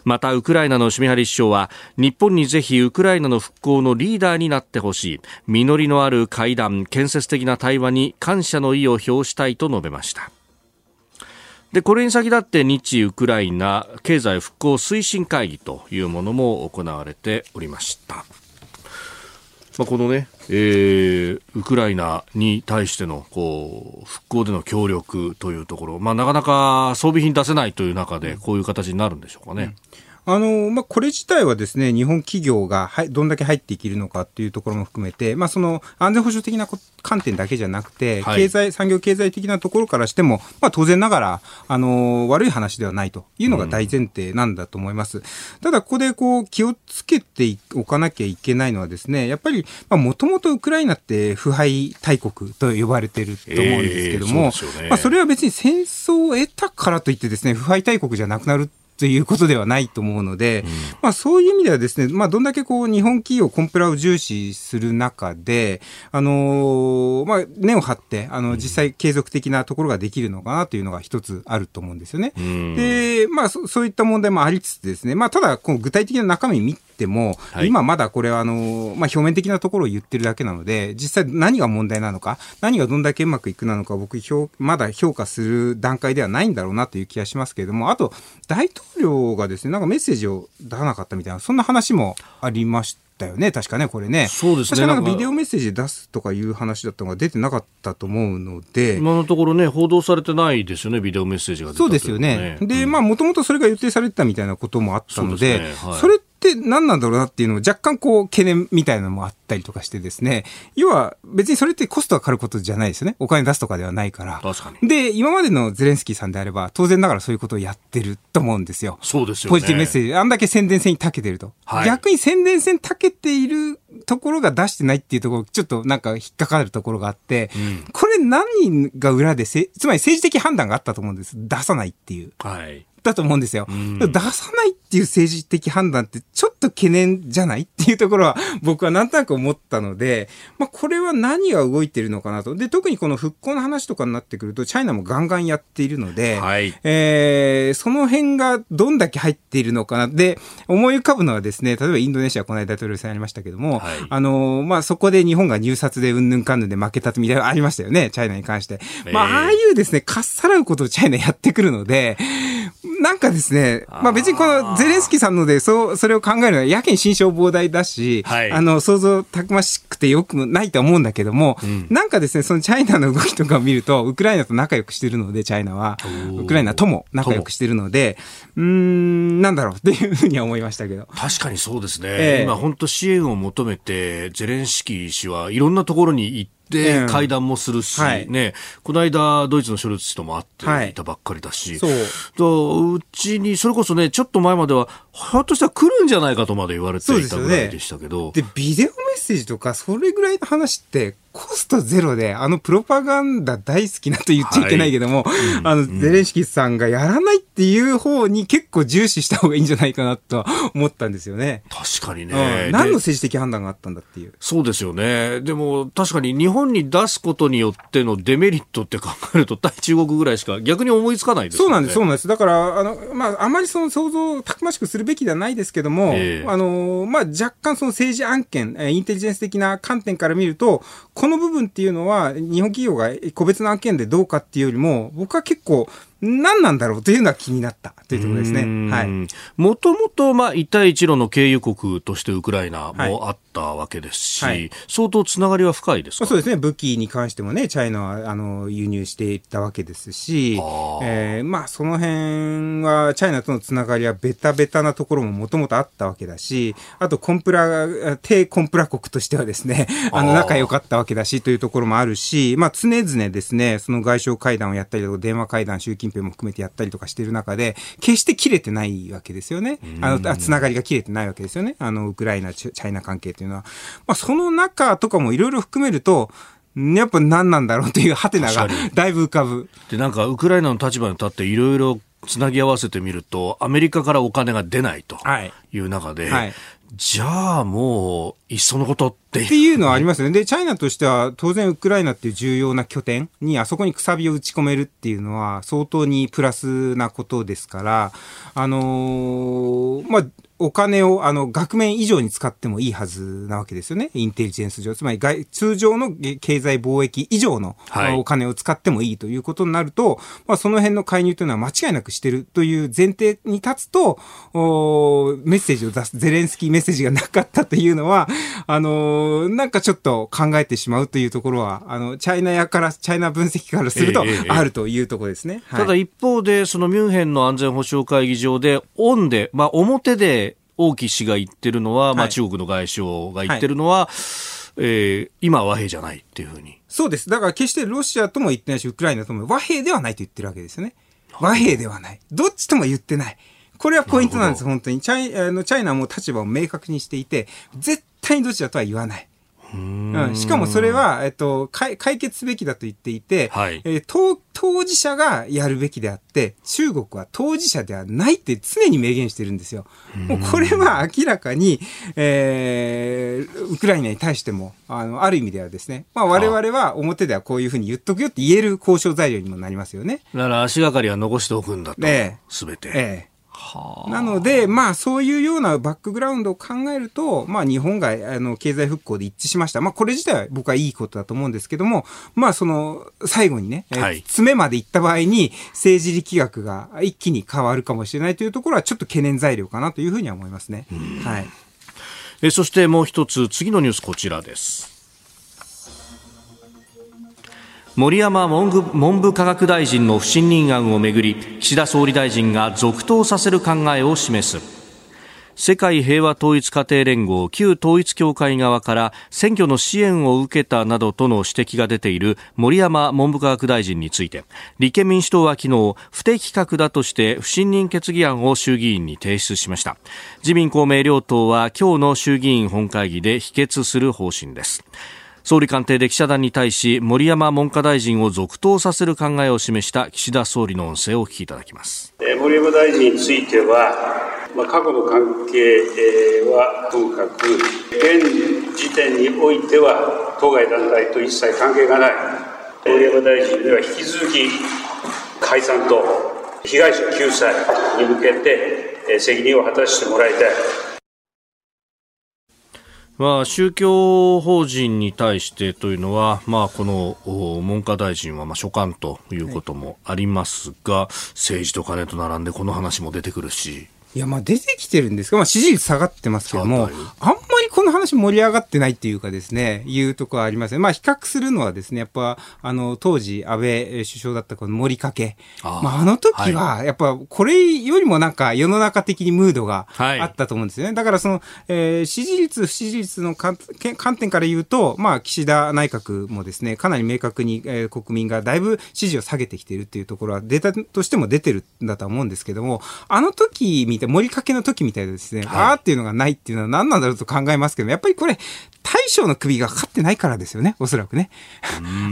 またウクライナのシュミハリ首相は日本にぜひウクライナの復興のリーダーになってほしい実りのある会談建設的な対話に感謝の意を表したいと述べました。で、これに先立って日ウクライナ経済復興推進会議というものも行われておりました。まあ、このね、えー、ウクライナに対してのこう復興での協力というところ、まあ、なかなか装備品出せないという中で、こういう形になるんでしょうかね。うんあの、まあ、これ自体はですね、日本企業が、はい、どんだけ入っていけるのかっていうところも含めて、まあ、その、安全保障的な観点だけじゃなくて、はい、経済、産業経済的なところからしても、まあ、当然ながら、あの、悪い話ではないというのが大前提なんだと思います。うん、ただ、ここでこう、気をつけておかなきゃいけないのはですね、やっぱり、まあ、もともとウクライナって腐敗大国と呼ばれてると思うんですけども、えーね、まあ、それは別に戦争を得たからといってですね、腐敗大国じゃなくなるということではないと思うので、うん、まあそういう意味ではですね、まあどんだけこう日本企業コンプラを重視する中で、あのー、まあ根を張って、あの実際継続的なところができるのかなというのが一つあると思うんですよね。うん、で、まあそそういった問題もありつつですね、まあただこの具体的な中身見ても、はい、今まだこれはあの、まあ表面的なところを言ってるだけなので、実際何が問題なのか、何がどんだけうまくいくなのか、僕、まだ評価する段階ではないんだろうなという気がしますけれども、あと、大統領がですね、なんかメッセージを出さなかったみたいな、そんな話もありました。よね、確かね、これね。そうですね。なんかビデオメッセージ出すとかいう話だったのが出てなかったと思うので。今のところね、報道されてないですよね、ビデオメッセージが出た、ね、そうですよね。で、うん、まあ、もともとそれが予定されてたみたいなこともあったので、そ、ねはい、それって何なんだろうなっていうのも若干こう懸念みたいなのもあったりとかしてですね、要は別にそれってコストがかかることじゃないですよね。お金出すとかではないから。確かに。で、今までのゼレンスキーさんであれば当然ながらそういうことをやってると思うんですよ。そうですよね。ポジティブメッセージ。あんだけ宣伝戦に長けてると。はい、逆に宣伝戦長けているところが出してないっていうところ、ちょっとなんか引っかかるところがあって、うん、これ何が裏でせ、つまり政治的判断があったと思うんです。出さないっていう。はい。だと思うんですよ。出さないっていう政治的判断ってちょっと懸念じゃないっていうところは僕はなんとなく思ったので、まあこれは何が動いてるのかなと。で、特にこの復興の話とかになってくると、チャイナもガンガンやっているので、はい、えー、その辺がどんだけ入っているのかな。で、思い浮かぶのはですね、例えばインドネシアこの間大統領選ありましたけども、はい、あの、まあそこで日本が入札でうんぬんかんぬんで負けたみたいなのありましたよね、チャイナに関して。まあああいうですね、かっさらうことをチャイナやってくるので、なんかですね、まあ別にこのゼレンスキーさんので、そう、それを考えるのはやけに心象膨大だし、はい、あの、想像たくましくてよくないと思うんだけども、うん、なんかですね、そのチャイナの動きとかを見ると、ウクライナと仲良くしてるので、チャイナは、ウクライナとも仲良くしてるので、うん、なんだろうっていうふうには思いましたけど。確かにそうですね。えー、今本当支援を求めて、ゼレンスキー氏はいろんなところに行って、で、会談もするし、はい、ね、この間、ドイツのショルツ氏とも会っていたばっかりだし、はい、そう。うちに、それこそね、ちょっと前までは、ひょっとしたら来るんじゃないかとまで言われていたぐらいでしたけど。で、ね、ビデオメッセージとか、それぐらいの話って、コストゼロで、あのプロパガンダ大好きなと言っちゃいけないけども、はい、あの、ゼレンシキさんがやらないっていう方に結構重視した方がいいんじゃないかなと思ったんですよね。確かにね。うん、何の政治的判断があったんだっていう。そうですよね。でも、確かに日本に出すことによってのデメリットって考えると、対中国ぐらいしか逆に思いつかないですよね。そうなんです、そうなんです。だから、あの、まあ、あまりその想像をたくましくするべきではないですけども、えー、あの、まあ、若干その政治案件、インテリジェンス的な観点から見ると、この部分っていうのは、日本企業が個別の案件でどうかっていうよりも、僕は結構、何なんだろうというのは気になったというところですね。はい。もともと、まあ、一帯一路の経由国としてウクライナもあったわけですし、はい、相当つながりは深いですか？そうですね。武器に関してもね、チャイナは、あの、輸入していったわけですし、えー、まあ、その辺は、チャイナとのつながりはベタベタなところももともとあったわけだし、あと、コンプラ、低コンプラ国としてはですね、あの、仲良かったわけだし、というところもあるし、まあ、常々ですね、その外相会談をやったりとか、電話会談、習近平も含めてやったりとかしてる中で、決して切れてないわけですよね。あの、つながりが切れてないわけですよね。あの、ウクライナ、チャイナ関係っていうのは。まあ、その中とかもいろいろ含めると、やっぱ何なんだろうというハテナがだいぶ浮かぶ。で、なんかウクライナの立場に立っていろいろつなぎ合わせてみると、アメリカからお金が出ないという中で、はいはい、じゃあもう、いっそのことっていう。っていうのはありますよね。で、チャイナとしては、当然ウクライナっていう重要な拠点に、あそこにくさびを打ち込めるっていうのは、相当にプラスなことですから、あのー、まあ、お金をあの額面以上に使ってもいいはずなわけですよね。インテリジェンス上。つまり通常の経済貿易以上のお金を使ってもいいということになると、まあ、その辺の介入というのは間違いなくしてるという前提に立つと、おメッセージを出す、ゼレンスキーメッセージがなかったというのは、あのー、なんかちょっと考えてしまうというところは、あの、チャイナ屋から、チャイナ分析からすると、あるというところですね。ただ一方で、そのミュンヘンの安全保障会議場で、オンで、まあ表で、王毅氏が言ってるのは、まあ、中国の外相が言ってるのは、はい、えー、今は和平じゃないっていうふうに。そうです。だから決してロシアとも言ってないし、ウクライナとも和平ではないと言ってるわけですよね。和平ではない。どっちとも言ってない。これはポイントなんです、本当に。チャイあのチャイナも立場を明確にしていて、絶対にどちらとは言わない。うん、しかもそれは、えっと、解決すべきだと言っていて、はい、えー、当当事者がやるべきであって、中国は当事者ではないって常に明言してるんですよ。もうこれは明らかに、えー、ウクライナに対しても、あの、ある意味ではですね、まあ我々は表ではこういうふうに言っとくよって言える交渉材料にもなりますよね。だから足がかりは残しておくんだと。す、べ、て。ええなので、まあ、そういうようなバックグラウンドを考えると、まあ、日本が、あの、経済復興で一致しました。まあ、これ自体は僕はいいことだと思うんですけども、まあ、その、最後にね、はい、詰めまで行った場合に、政治力学が一気に変わるかもしれないというところは、ちょっと懸念材料かなというふうには思いますね。はい。えそしてもう一つ、次のニュースこちらです。森山文部科学大臣の不信任案をめぐり岸田総理大臣が続投させる考えを示す。世界平和統一家庭連合旧統一協会側から選挙の支援を受けたなどとの指摘が出ている森山文部科学大臣について立憲民主党は昨日不適格だとして不信任決議案を衆議院に提出しました。自民公明両党は今日の衆議院本会議で否決する方針です。総理官邸で記者団に対し森山文科大臣を続投させる考えを示した岸田総理の音声をお聞きいただきます。森山大臣については、まあ、過去の関係はともかく現時点においては当該団体と一切関係がない。森山大臣には引き続き解散と被害者救済に向けて責任を果たしてもらいたい。まあ、宗教法人に対してというのは、まあ、この文科大臣はまあ所管ということもありますが、はい、政治と金と並んでこの話も出てくるし。いや、まあ出てきてるんですが、まあ支持率下がってますけども、あんまりこの話盛り上がってないっていうかですね、いうところはありますね。まあ比較するのはですね、やっぱ、あの、当時安倍首相だったこの森かけ。あまああの時は、やっぱこれよりもなんか世の中的にムードがあったと思うんですよね。はい、だからその、えー、支持率、不支持率の観点から言うと、まあ岸田内閣もですね、かなり明確に、えー、国民がだいぶ支持を下げてきているっていうところはデータとしても出てるんだと思うんですけども、あの時みたい、森かけの時みたいですね、はい、あーっていうのがないっていうのは何なんだろうと考えますけど、やっぱりこれ、大将の首がかかってないからですよね、おそらくね。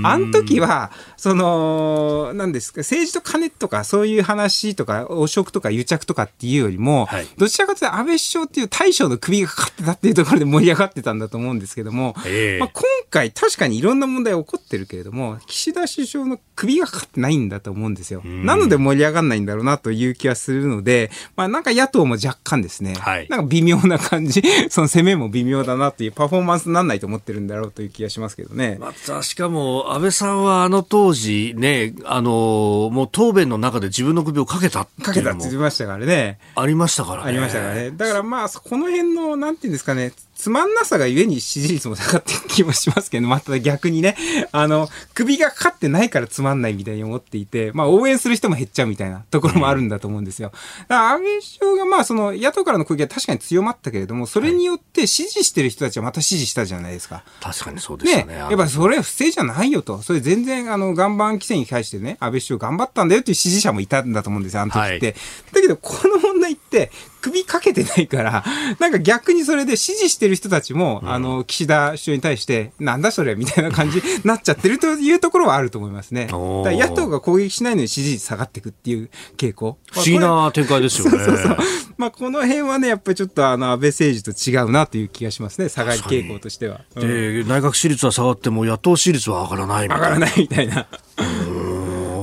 あの時は、その、何ですか、政治と金とか、そういう話とか、汚職とか癒着とかっていうよりも、はい、どちらかというと安倍首相っていう大将の首がかかってたっていうところで盛り上がってたんだと思うんですけども、えー、まあ、今回確かにいろんな問題起こってるけれども、岸田首相の首がかかってないんだと思うんですよ。なので盛り上がらないんだろうなという気はするので、まあなんか野党も若干ですね、はい、なんか微妙な感じ、*laughs* その攻めも微妙だなっていうパフォーマンスにならないと思ってるんだろうという気がしますけどね。また、しかも、安倍さんはあの当時ね、あの、もう答弁の中で自分の首をかけたかけたって言いましたからね。ありましたからね。ありましたからね。だからまあ、この辺の、なんていうんですかね、つまんなさがゆえに支持率も下がって気もしますけど、また逆にね、あの、首がかかってないからつまんないみたいに思っていて、まあ応援する人も減っちゃうみたいなところもあるんだと思うんですよ。だから安倍首相がまあその野党からの攻撃は確かに強まったけれども、それによって支持してる人たちはまた支持したじゃないですか。確かにそうでしたね。ねやっぱそれは不正じゃないよと。それ全然あの岩盤規制に対してね、安倍首相頑張ったんだよっていう支持者もいたんだと思うんですよ、あの時って。はい、だけどこの問題って、首かけてないから、*laughs* なんか逆にそれで支持してる人たちも、うん、あの、岸田首相に対して、なんだそれみたいな感じに *laughs* なっちゃってるというところはあると思いますね。野党が攻撃しないのに支持率下がっていくっていう傾向。不思議な展開ですよね。*laughs* そうそうそう。まあ、この辺はね、やっぱりちょっとあの、安倍政治と違うなという気がしますね、下がり傾向としては。うん、で、内閣支持率は下がっても野党支持率は上がらないみたいな。上がらないみたいな。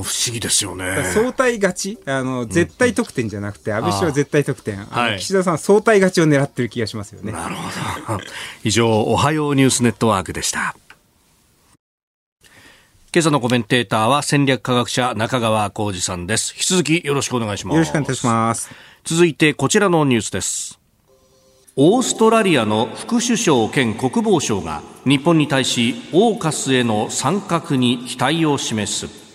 不思議ですよね。相対勝ち？あの、絶対得点じゃなくて、安倍氏は絶対得点。はい、岸田さん相対勝ちを狙ってる気がしますよね。なるほど。以上、おはようニュースネットワークでした。今朝のコメンテーターは戦略科学者中川浩二さんです。引き続きよろしくお願いします。よろしくお願いします。続いてこちらのニュースです。オーストラリアの副首相兼国防相が日本に対しオーカスへの参画に期待を示す。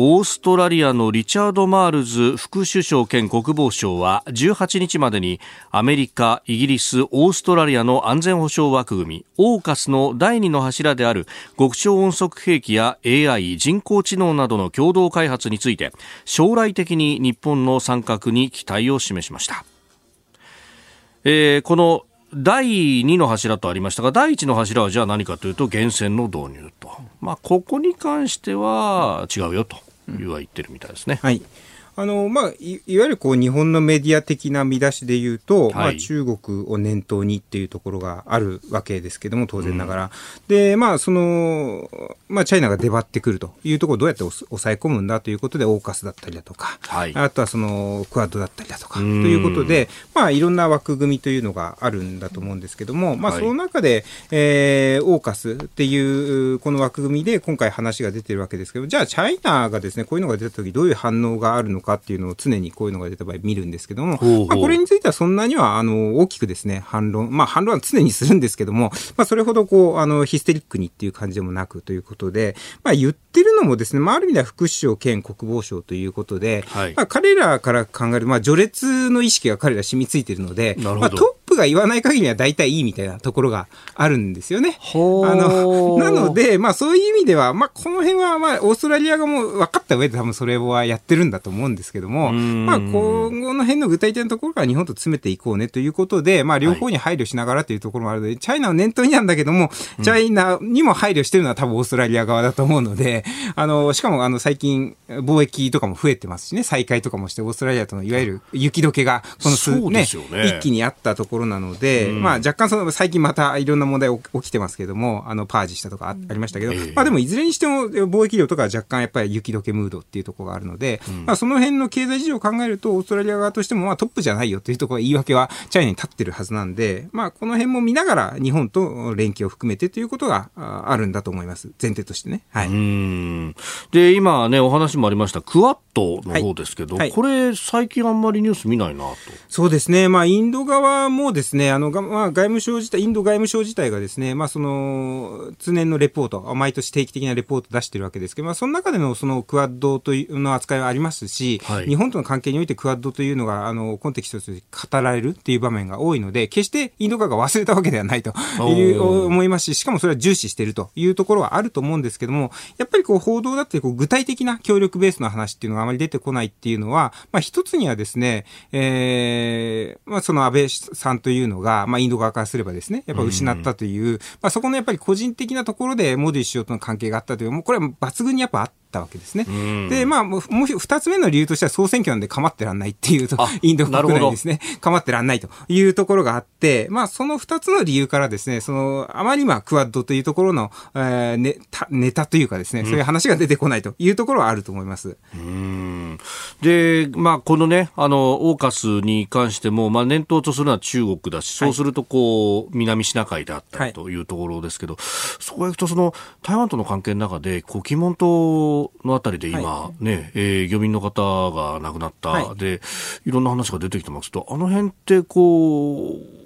オーストラリアのリチャード・マールズ副首相兼国防相は18日までにアメリカ、イギリス、オーストラリアの安全保障枠組みオーカスの第二の柱である極超音速兵器や AI 人工知能などの共同開発について将来的に日本の参画に期待を示しました、えー、この第2の柱とありましたが第1の柱はじゃあ何かというと原潜の導入と、まあ、ここに関しては違うよと。は言ってるみたいですね。はいあの、まあ、いいわゆるこう日本のメディア的な見出しで言うと、はい、まあ、中国を念頭にっていうところがあるわけですけども、当然ながら。うん、で、まあ、その、まあ、チャイナが出張ってくるというところをどうやって抑え込むんだということで、オーカスだったりだとか、はい、あとはその、クアッドだったりだとか、ということで、まあ、いろんな枠組みというのがあるんだと思うんですけども、まあ、その中で、えー、オーカスっていう、この枠組みで今回話が出てるわけですけど、じゃあ、チャイナがですね、こういうのが出たとき、どういう反応があるのかかっていうのを常にこういうのが出た場合見るんですけども、ほうほう。まあ、これについてはそんなにはあの大きくですね、反論、まあ反論は常にするんですけども、まあそれほどこう、あの、ヒステリックにっていう感じでもなくということで、まあ言ってるのもですね、まあある意味では副首相兼国防省ということで、はい、まあ彼らから考える、まあ序列の意識が彼ら染みついてるので、まあトップが言わない限りは大体いいみたいなところがあるんですよね。あの、なので、まあそういう意味では、まあこの辺はまあオーストラリアがもう分かった上で多分それはやってるんだと思うんですけども、まあ、今後の辺の具体的なところから日本と詰めていこうねということで、まあ、両方に配慮しながらというところもあるので、はい、チャイナを念頭になんだけども、チャイナにも配慮してるのは多分オーストラリア側だと思うので、あの、しかもあの、最近、貿易とかも増えてますしね、再開とかもして、オーストラリアとのいわゆる雪解けが、この数、ね、ね、一気にあったところなので、まあ、若干その、最近またいろんな問題起きてますけども、あの、パージしたとかありましたけど、まあでもいずれにしても貿易量とか若干やっぱり雪解けムードっていうところがあるので、まあその辺の経済事情を考えると、オーストラリア側としても、まあ、トップじゃないよというところ、言い訳はチャイナに立ってるはずなんで、まあ、この辺も見ながら、日本と連携を含めてということがあるんだと思います。前提としてね。はい。うんで、今ね、お話もありました、クワッドの方ですけど、はいはい、これ、最近あんまりニュース見ないなと。そうですね。まあ、インド側もですね、あの、まあ、外務省自体、インド外務省自体がですね、まあ、その、通年のレポート、毎年定期的なレポート出してるわけですけど、まあ、その中でのそのクワッドというの扱いはありますし、はい、日本との関係においてクワッドというのが、あの、コンテキストとして語られるっていう場面が多いので、決してインド側が忘れたわけではないという思いますし、しかもそれは重視しているというところはあると思うんですけども、やっぱりこう報道だってこう具体的な協力ベースの話っていうのがあまり出てこないっていうのは、まあ一つにはですね、えー、まあその安倍さんというのが、まあインド側からすればですね、やっぱ失ったという、まあそこのやっぱり個人的なところでモディ首相との関係があったという、もうこれは抜群にやっぱあったたわけですね。で、まあ、もう二つ目の理由としては総選挙なんで構ってらんないっていうと、インド国内ですね、構ってらんないというところがあって、まあ、その二つの理由からですね、その、あまりまあ、クワッドというところの、えー、ネタ、ネタというかですね、そういう話が出てこないというところはあると思います。うん。で、まあ、このね、あの、オーカスに関しても、まあ、念頭とするのは中国だし、そうすると、こう、南シナ海であったりというところですけど、はい、そこへ行くと、その、台湾との関係の中で、こう、鬼門島のあたりで今、はい、ね、えー、漁民の方が亡くなった、はい、で、いろんな話が出てきてますと、あの辺ってこう、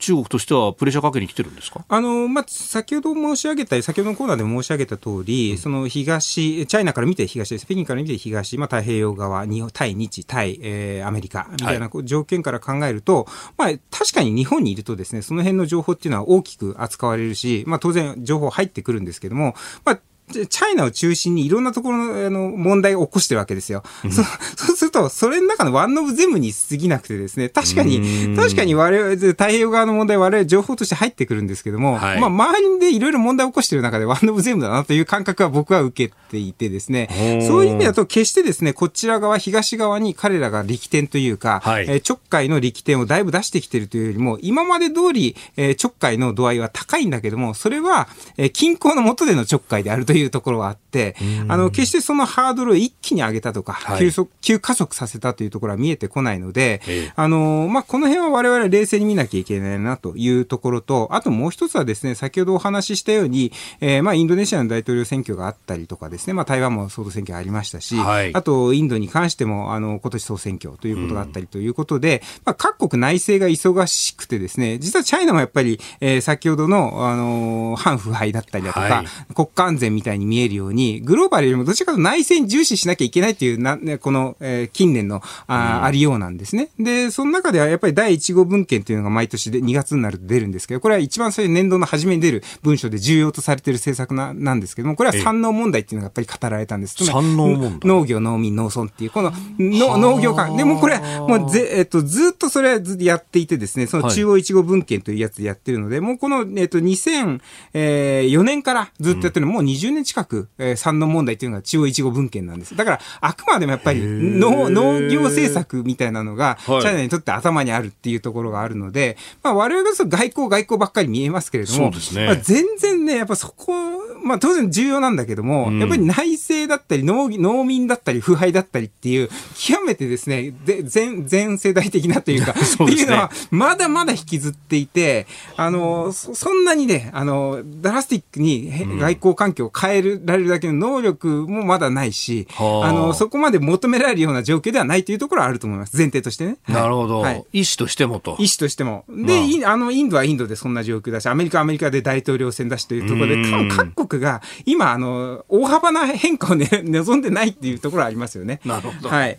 中国としてはプレッシャーかけに来てるんですか？あの、まあ、先ほど申し上げた、先ほどのコーナーでも申し上げた通り、うん、その東、チャイナから見て東です。北京から見て東、まあ、太平洋側、対日、対、えー、アメリカみたいな条件から考えると、はい、まあ、確かに日本にいるとですね、その辺の情報っていうのは大きく扱われるし、まあ、当然情報入ってくるんですけども、まあ、チャイナを中心にいろんなところのあの問題を起こしてるわけですよ。うん、そそうすると、それの中のワンノブ全部に過ぎなくてですね、確かに、確かに我々、太平洋側の問題我々情報として入ってくるんですけども、はい、まあ周りでいろいろ問題を起こしてる中でワンノブ全部だなという感覚は僕は受けていてですね、そういう意味だと決してですね、こちら側、東側に彼らが力点というか、はい、えちょっかいの力点をだいぶ出してきてるというよりも、今まで通り、えー、ちょっかいの度合いは高いんだけども、それは、えー、均衡の下でのちょっかいであるというところはあって、、あの、決してそのハードルを一気に上げたとか、はい、急速、急加速させたというところは見えてこないので、あの、まあ、この辺は我々冷静に見なきゃいけないなというところと、あともう一つはですね、先ほどお話ししたように、えー、まあ、インドネシアの大統領選挙があったりとかですね、まあ、台湾も総統選挙ありましたし、はい、あと、インドに関しても、あの、今年総選挙ということがあったりということで、まあ、各国内政が忙しくてですね、実はチャイナもやっぱり、えー、先ほどの、あの、反腐敗だったりだとか、はい、国家安全みたいに見えるように、グローバルよりもどちらかと内戦重視しなきゃいけないっていうな、ね、この、えー、近年のあ,、ありようなんですね。で、その中ではやっぱり第1号文献というのが毎年で2月になると出るんですけど、これは一番最初年度の初めに出る文書で重要とされている政策ななんですけども、これは産農問題っていうのがやっぱり語られたんです。産農問題農業、農民、農村っていう、このの農業間。でもこれ、もうぜ、えっと、ずっとそれはずっとやっていてですね、その中央1号文献というやつでやってるので、はい、もうこの、えっと、2004年からずっとやってるの、うん、もう20年近く、えー、産農問題っていうのが中央1号文献なんです。だから、あくまでもやっぱり農、農業政策みたいなのが、チャイナにとって頭にあるっていうところがあるので、まあ、我々が外交、外交ばっかり見えますけれども、ね。まあ、全然ね、やっぱそこ、まあ、当然重要なんだけども、うん、やっぱり内政だったり農、農民だったり、腐敗だったりっていう、極めてですね、で全、全世代的なというか、*laughs* ね、っていうのは、まだまだ引きずっていて、あの、そそんなにね、あの、ダラスティックに外交環境を変えられるだけの能力もまだないし、あの、そこまで求められるような状況ではないというところはあると思います。前提としてね。なるほど。はい、意思としてもと。意思としても。で、まあ、あの、インドはインドでそんな状況だし、アメリカはアメリカで大統領選だしというところで、多分各国が今、あの、大幅な変化を、ね、*laughs* 望んでないっていうところはありますよね。なるほど。はい。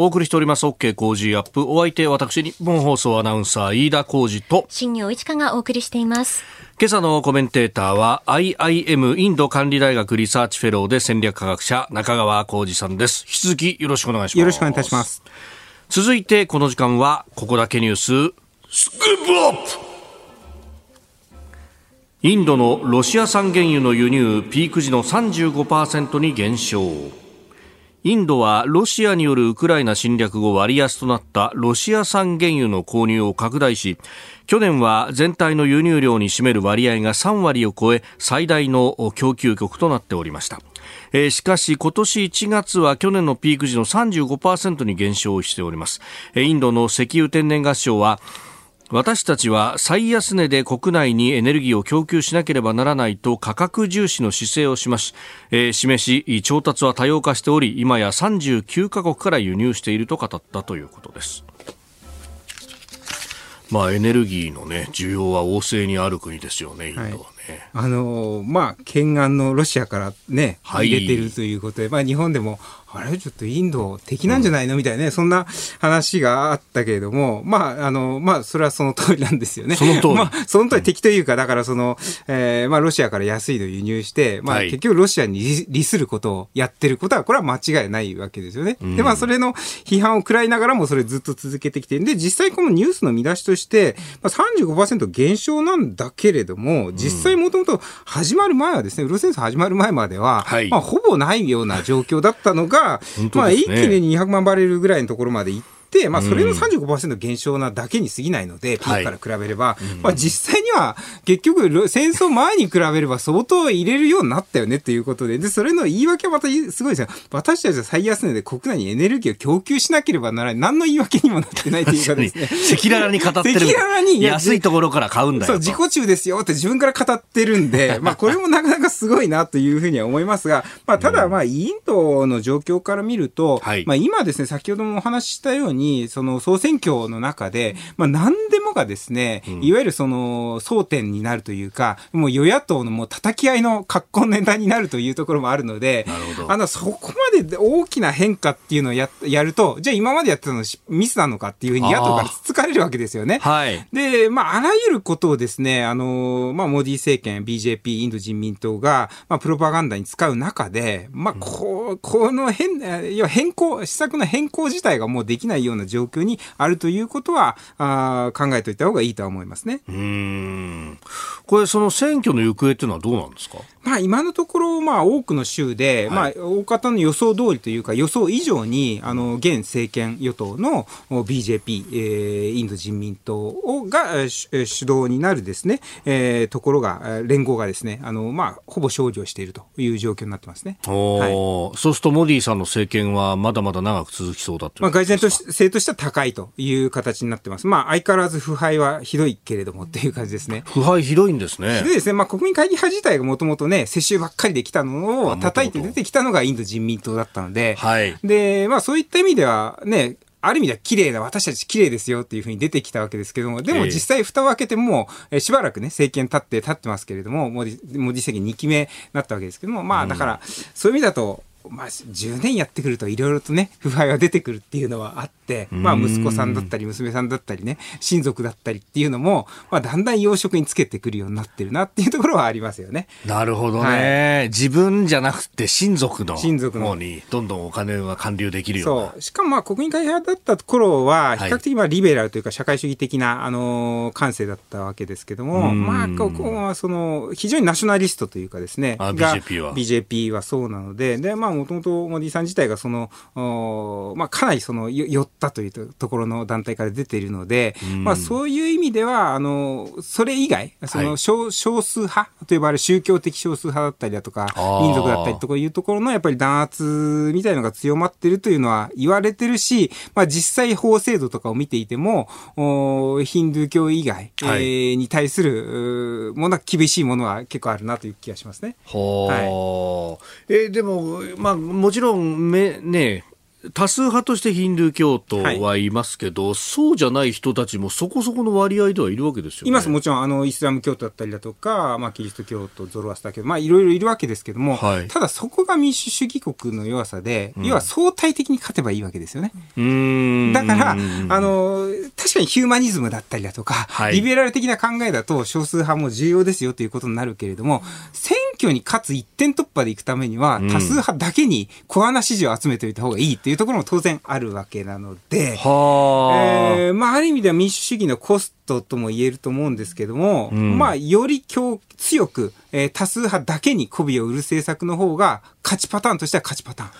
お送りしております OK コージーアップ。お相手、私、ニッポン放送アナウンサー、飯田浩司と、新行市佳がお送りしています。今朝のコメンテーターは IIM インド管理大学リサーチフェローで戦略科学者中川コージさんです。引き続きよろしくお願いします。よろしくお願いいたします。続いてこの時間はここだけニューススクープアップインドのロシア産原油の輸入ピーク時の35%に減少。インドはロシアによるウクライナ侵略後割安となったロシア産原油の購入を拡大し去年は全体の輸入量に占める割合が3割を超え最大の供給局となっておりました。えー、しかし今年1月は去年のピーク時の35%に減少しております、え、インドの石油天然ガス省は私たちは最安値で国内にエネルギーを供給しなければならないと価格重視の姿勢をしまし、えー、示し調達は多様化しており今や39カ国から輸入していると語ったということです。まあエネルギーのね需要は旺盛にある国ですよねインドはね、はい。あのまあ、懸案のロシアからね、入れてるということで、まあ、日本でも、あれちょっとインド敵なんじゃないの？みたいなね、そんな話があったけれども、まあ、あの、まあ、それはその通りなんですよね。その通り。*laughs* まあ、その通り敵というか、だからその、えー、まあ、ロシアから安いの輸入して、まあ、結局ロシアに利することをやってることは、これは間違いないわけですよね。で、まあ、それの批判を食らいながらも、それずっと続けてきて、で、実際このニュースの見出しとして、まあ、35%減少なんだけれども、実際もともと始まる前はですね、ウロ戦争始まる前までは、はい、まあ、ほぼないような状況だったのが、ね、まあ、一気に200万バレルぐらいのところまで行って、、まあ、それの35%減少なだけに過ぎないので、うん、ピークから比べれば、はい、まあ、実際には結局、戦争前に比べれば相当入れるようになったよねっていうことで、で、それの言い訳はまたすごいですよ。私たちは最安値で国内にエネルギーを供給しなければならない。何の言い訳にもなってないというかですね。赤裸々に語ってる。赤裸々に。安いところから買うんだよ。そう、自己中ですよって自分から語ってるんで、*laughs* まあ、これもなかなかすごいなというふうには思いますが、まあ、ただ、まあ、インドの状況から見ると、はい、まあ、今ですね、先ほどもお話ししたように、に、その総選挙の中で、まあ何でもがですね、いわゆるその争点になるというか、もう与野党のもう叩き合いの格好ネタになるというところもあるので、あの、そこまで大きな変化っていうのをややると、じゃあ今までやってたのミスなのかっていうふうに野党からつつかれるわけですよね。はい。で、まあ、あらゆることをですね、あの、まあ、モディ政権、BJP、インド人民党が、まあ、プロパガンダに使う中で、まあ、こう、この変、要は変更、施策の変更自体がもうできないような状況にあるということは、あ考えておいた方がいいとは思いますね。うん。これ、その選挙の行方っていうのはどうなんですか？まあ、今のところ、まあ、多くの州で、はい、まあ、大方の予想通りというか、予想以上に、あの、現政権与党の BJP、えー、インド人民党が主導になるですね、えー、ところが、連合がですね、あの、まあ、ほぼ勝利をしているという状況になってますね。はい、そうすると、モディさんの政権はまだまだ長く続きそうだとまあ、外然と性としては高いという形になってます。まあ、相変わらず腐敗はひどいけれどもっていう感じですね。腐敗ひどいんですね。ひどいですね。まあ、国民会議派自体がもともとね、世襲ばっかりできたのを叩いて出てきたのがインド人民党だったので、はい、で、まあそういった意味ではね、ある意味では綺麗な、私たち綺麗ですよっていうふうに出てきたわけですけども、でも実際蓋を開けても、えしばらくね、政権立って立ってますけれども、モディ、政権2期目になったわけですけども、まあだから、そういう意味だと、まあ、10年やってくるといろいろとね、腐敗が出てくるっていうのはあって、まあ、息子さんだったり、娘さんだったりね、親族だったりっていうのも、まあ、だんだん養殖につけてくるようになってるなっていうところはありますよね。なるほどね。はい、自分じゃなくて親族の方にどんどんお金が還流できるような。そう。しかもまあ、国民会派だった頃は、比較的まあ、リベラルというか、社会主義的な、あの、感性だったわけですけども、まあ、ここはその、非常にナショナリストというかですね、BJP は。BJP はそうなので、で、まあ、もともとモディさん自体がその、まあ、かなりその、寄ったというところの団体から出ているので、まあ、そういう意味では、あの、それ以外、その少、はい、少数派と呼ばれる宗教的少数派だったりだとか、民族だったりとかいうところのやっぱり弾圧みたいのが強まってるというのは言われてるし、まあ、実際法制度とかを見ていても、おヒンドゥー教以外、はい、えー、に対するものは厳しいものは結構あるなという気がしますね。はい、えー、でも、まあ、もちろんめ、ね、多数派としてヒンドゥー教徒はいますけど、はい、そうじゃない人たちもそこそこの割合ではいるわけですよね。います、もちろん、あの、イスラム教徒だったりだとか、まあ、キリスト教徒、ゾロアスター教徒、まあ、いろいろいるわけですけども、はい、ただそこが民主主義国の弱さで、うん、要は相対的に勝てばいいわけですよね。だから、あの、確かにヒューマニズムだったりだとか、はい、リベラル的な考えだと少数派も重要ですよということになるけれども、選挙に勝つ一点突破でいくためには、多数派だけに小穴支持を集めておいた方がいいっていうところも当然あるわけなので、はえー、まあ、ある意味では民主主義のコストとも言えると思うんですけども、うん、まあ、より強、強く、えー、多数派だけに媚びを売る政策の方が、勝ちパターンとしては勝ちパターン。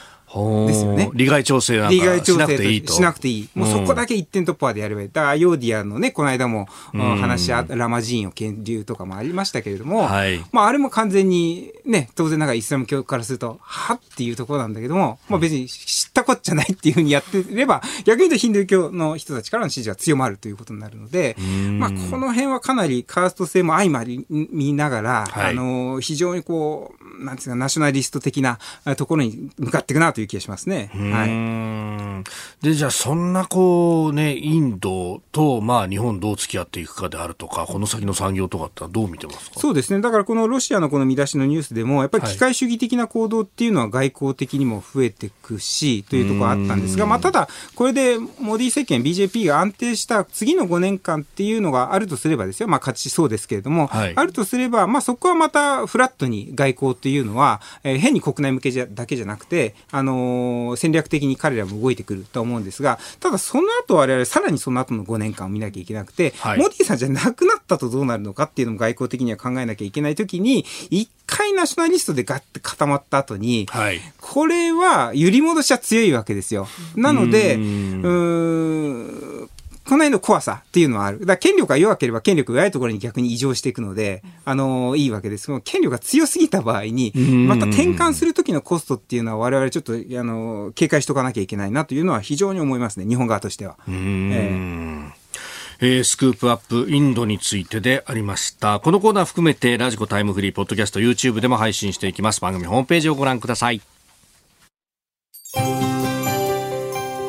ですよね。利害調整なんかしなくていいと。しなくていい。もうそこだけ一点突破でやればいい。だから、ヨーディアのね、この間も、話し合ラマジーンを建立とかもありましたけれども、はい、まあ、あれも完全に、ね、当然ながらイスラム教からすると、はっていうところなんだけども、まあ別に知ったこっちゃないっていうふうにやってれば、*laughs* 逆に言うとヒンドゥー教の人たちからの支持は強まるということになるので、まあこの辺はかなりカースト性も相まり見ながら、はい、あの、非常にこう、なんていうか、ナショナリスト的なところに向かっていくなという気がしますね。はい。で、じゃあそんなこうね、インドと、まあ日本どう付き合っていくかであるとか、この先の産業とかってどう見てますか？そうですね。だからこのロシアのこの見出しのニュースでも、やっぱり機械主義的な行動っていうのは外交的にも増えていくし、というところがあったんですが、まあただ、これでモディ政権、BJP が安定した次の5年間っていうのがあるとすればですよ、まあ勝ちそうですけれども、はい、あるとすれば、まあそこはまたフラットに外交っていうのは、えー、変に国内向けじゃだけじゃなくて、あのー、戦略的に彼らも動いてくると思うんですが、ただその後我々さらにその後の5年間を見なきゃいけなくて、はい、モディさんじゃなくなったとどうなるのかっていうのも外交的には考えなきゃいけないときに、一回ナショナリストでガッて固まった後に、はい、これは揺り戻しは強いわけですよ。なので、うーんこの辺の怖さっていうのはある。だから権力が弱ければ権力が弱いところに逆に異常していくので、あのー、いいわけですけど、権力が強すぎた場合に、また転換するときのコストっていうのは我々ちょっと、あのー、警戒しとかなきゃいけないなというのは非常に思いますね、日本側としては。えー、スクープアップインドについてでありました。このコーナー含めてラジコタイムフリー、ポッドキャスト、YouTube でも配信していきます。番組ホームページをご覧ください。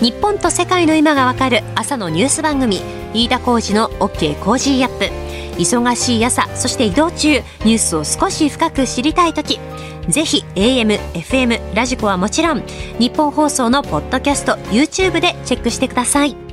日本と世界の今がわかる朝のニュース番組飯田浩司の OK Cozy up。忙しい朝そして移動中ニュースを少し深く知りたい時。ぜひ AM、FM、 radiko はもちろんニッポン放送のポッドキャスト YouTube でチェックしてください。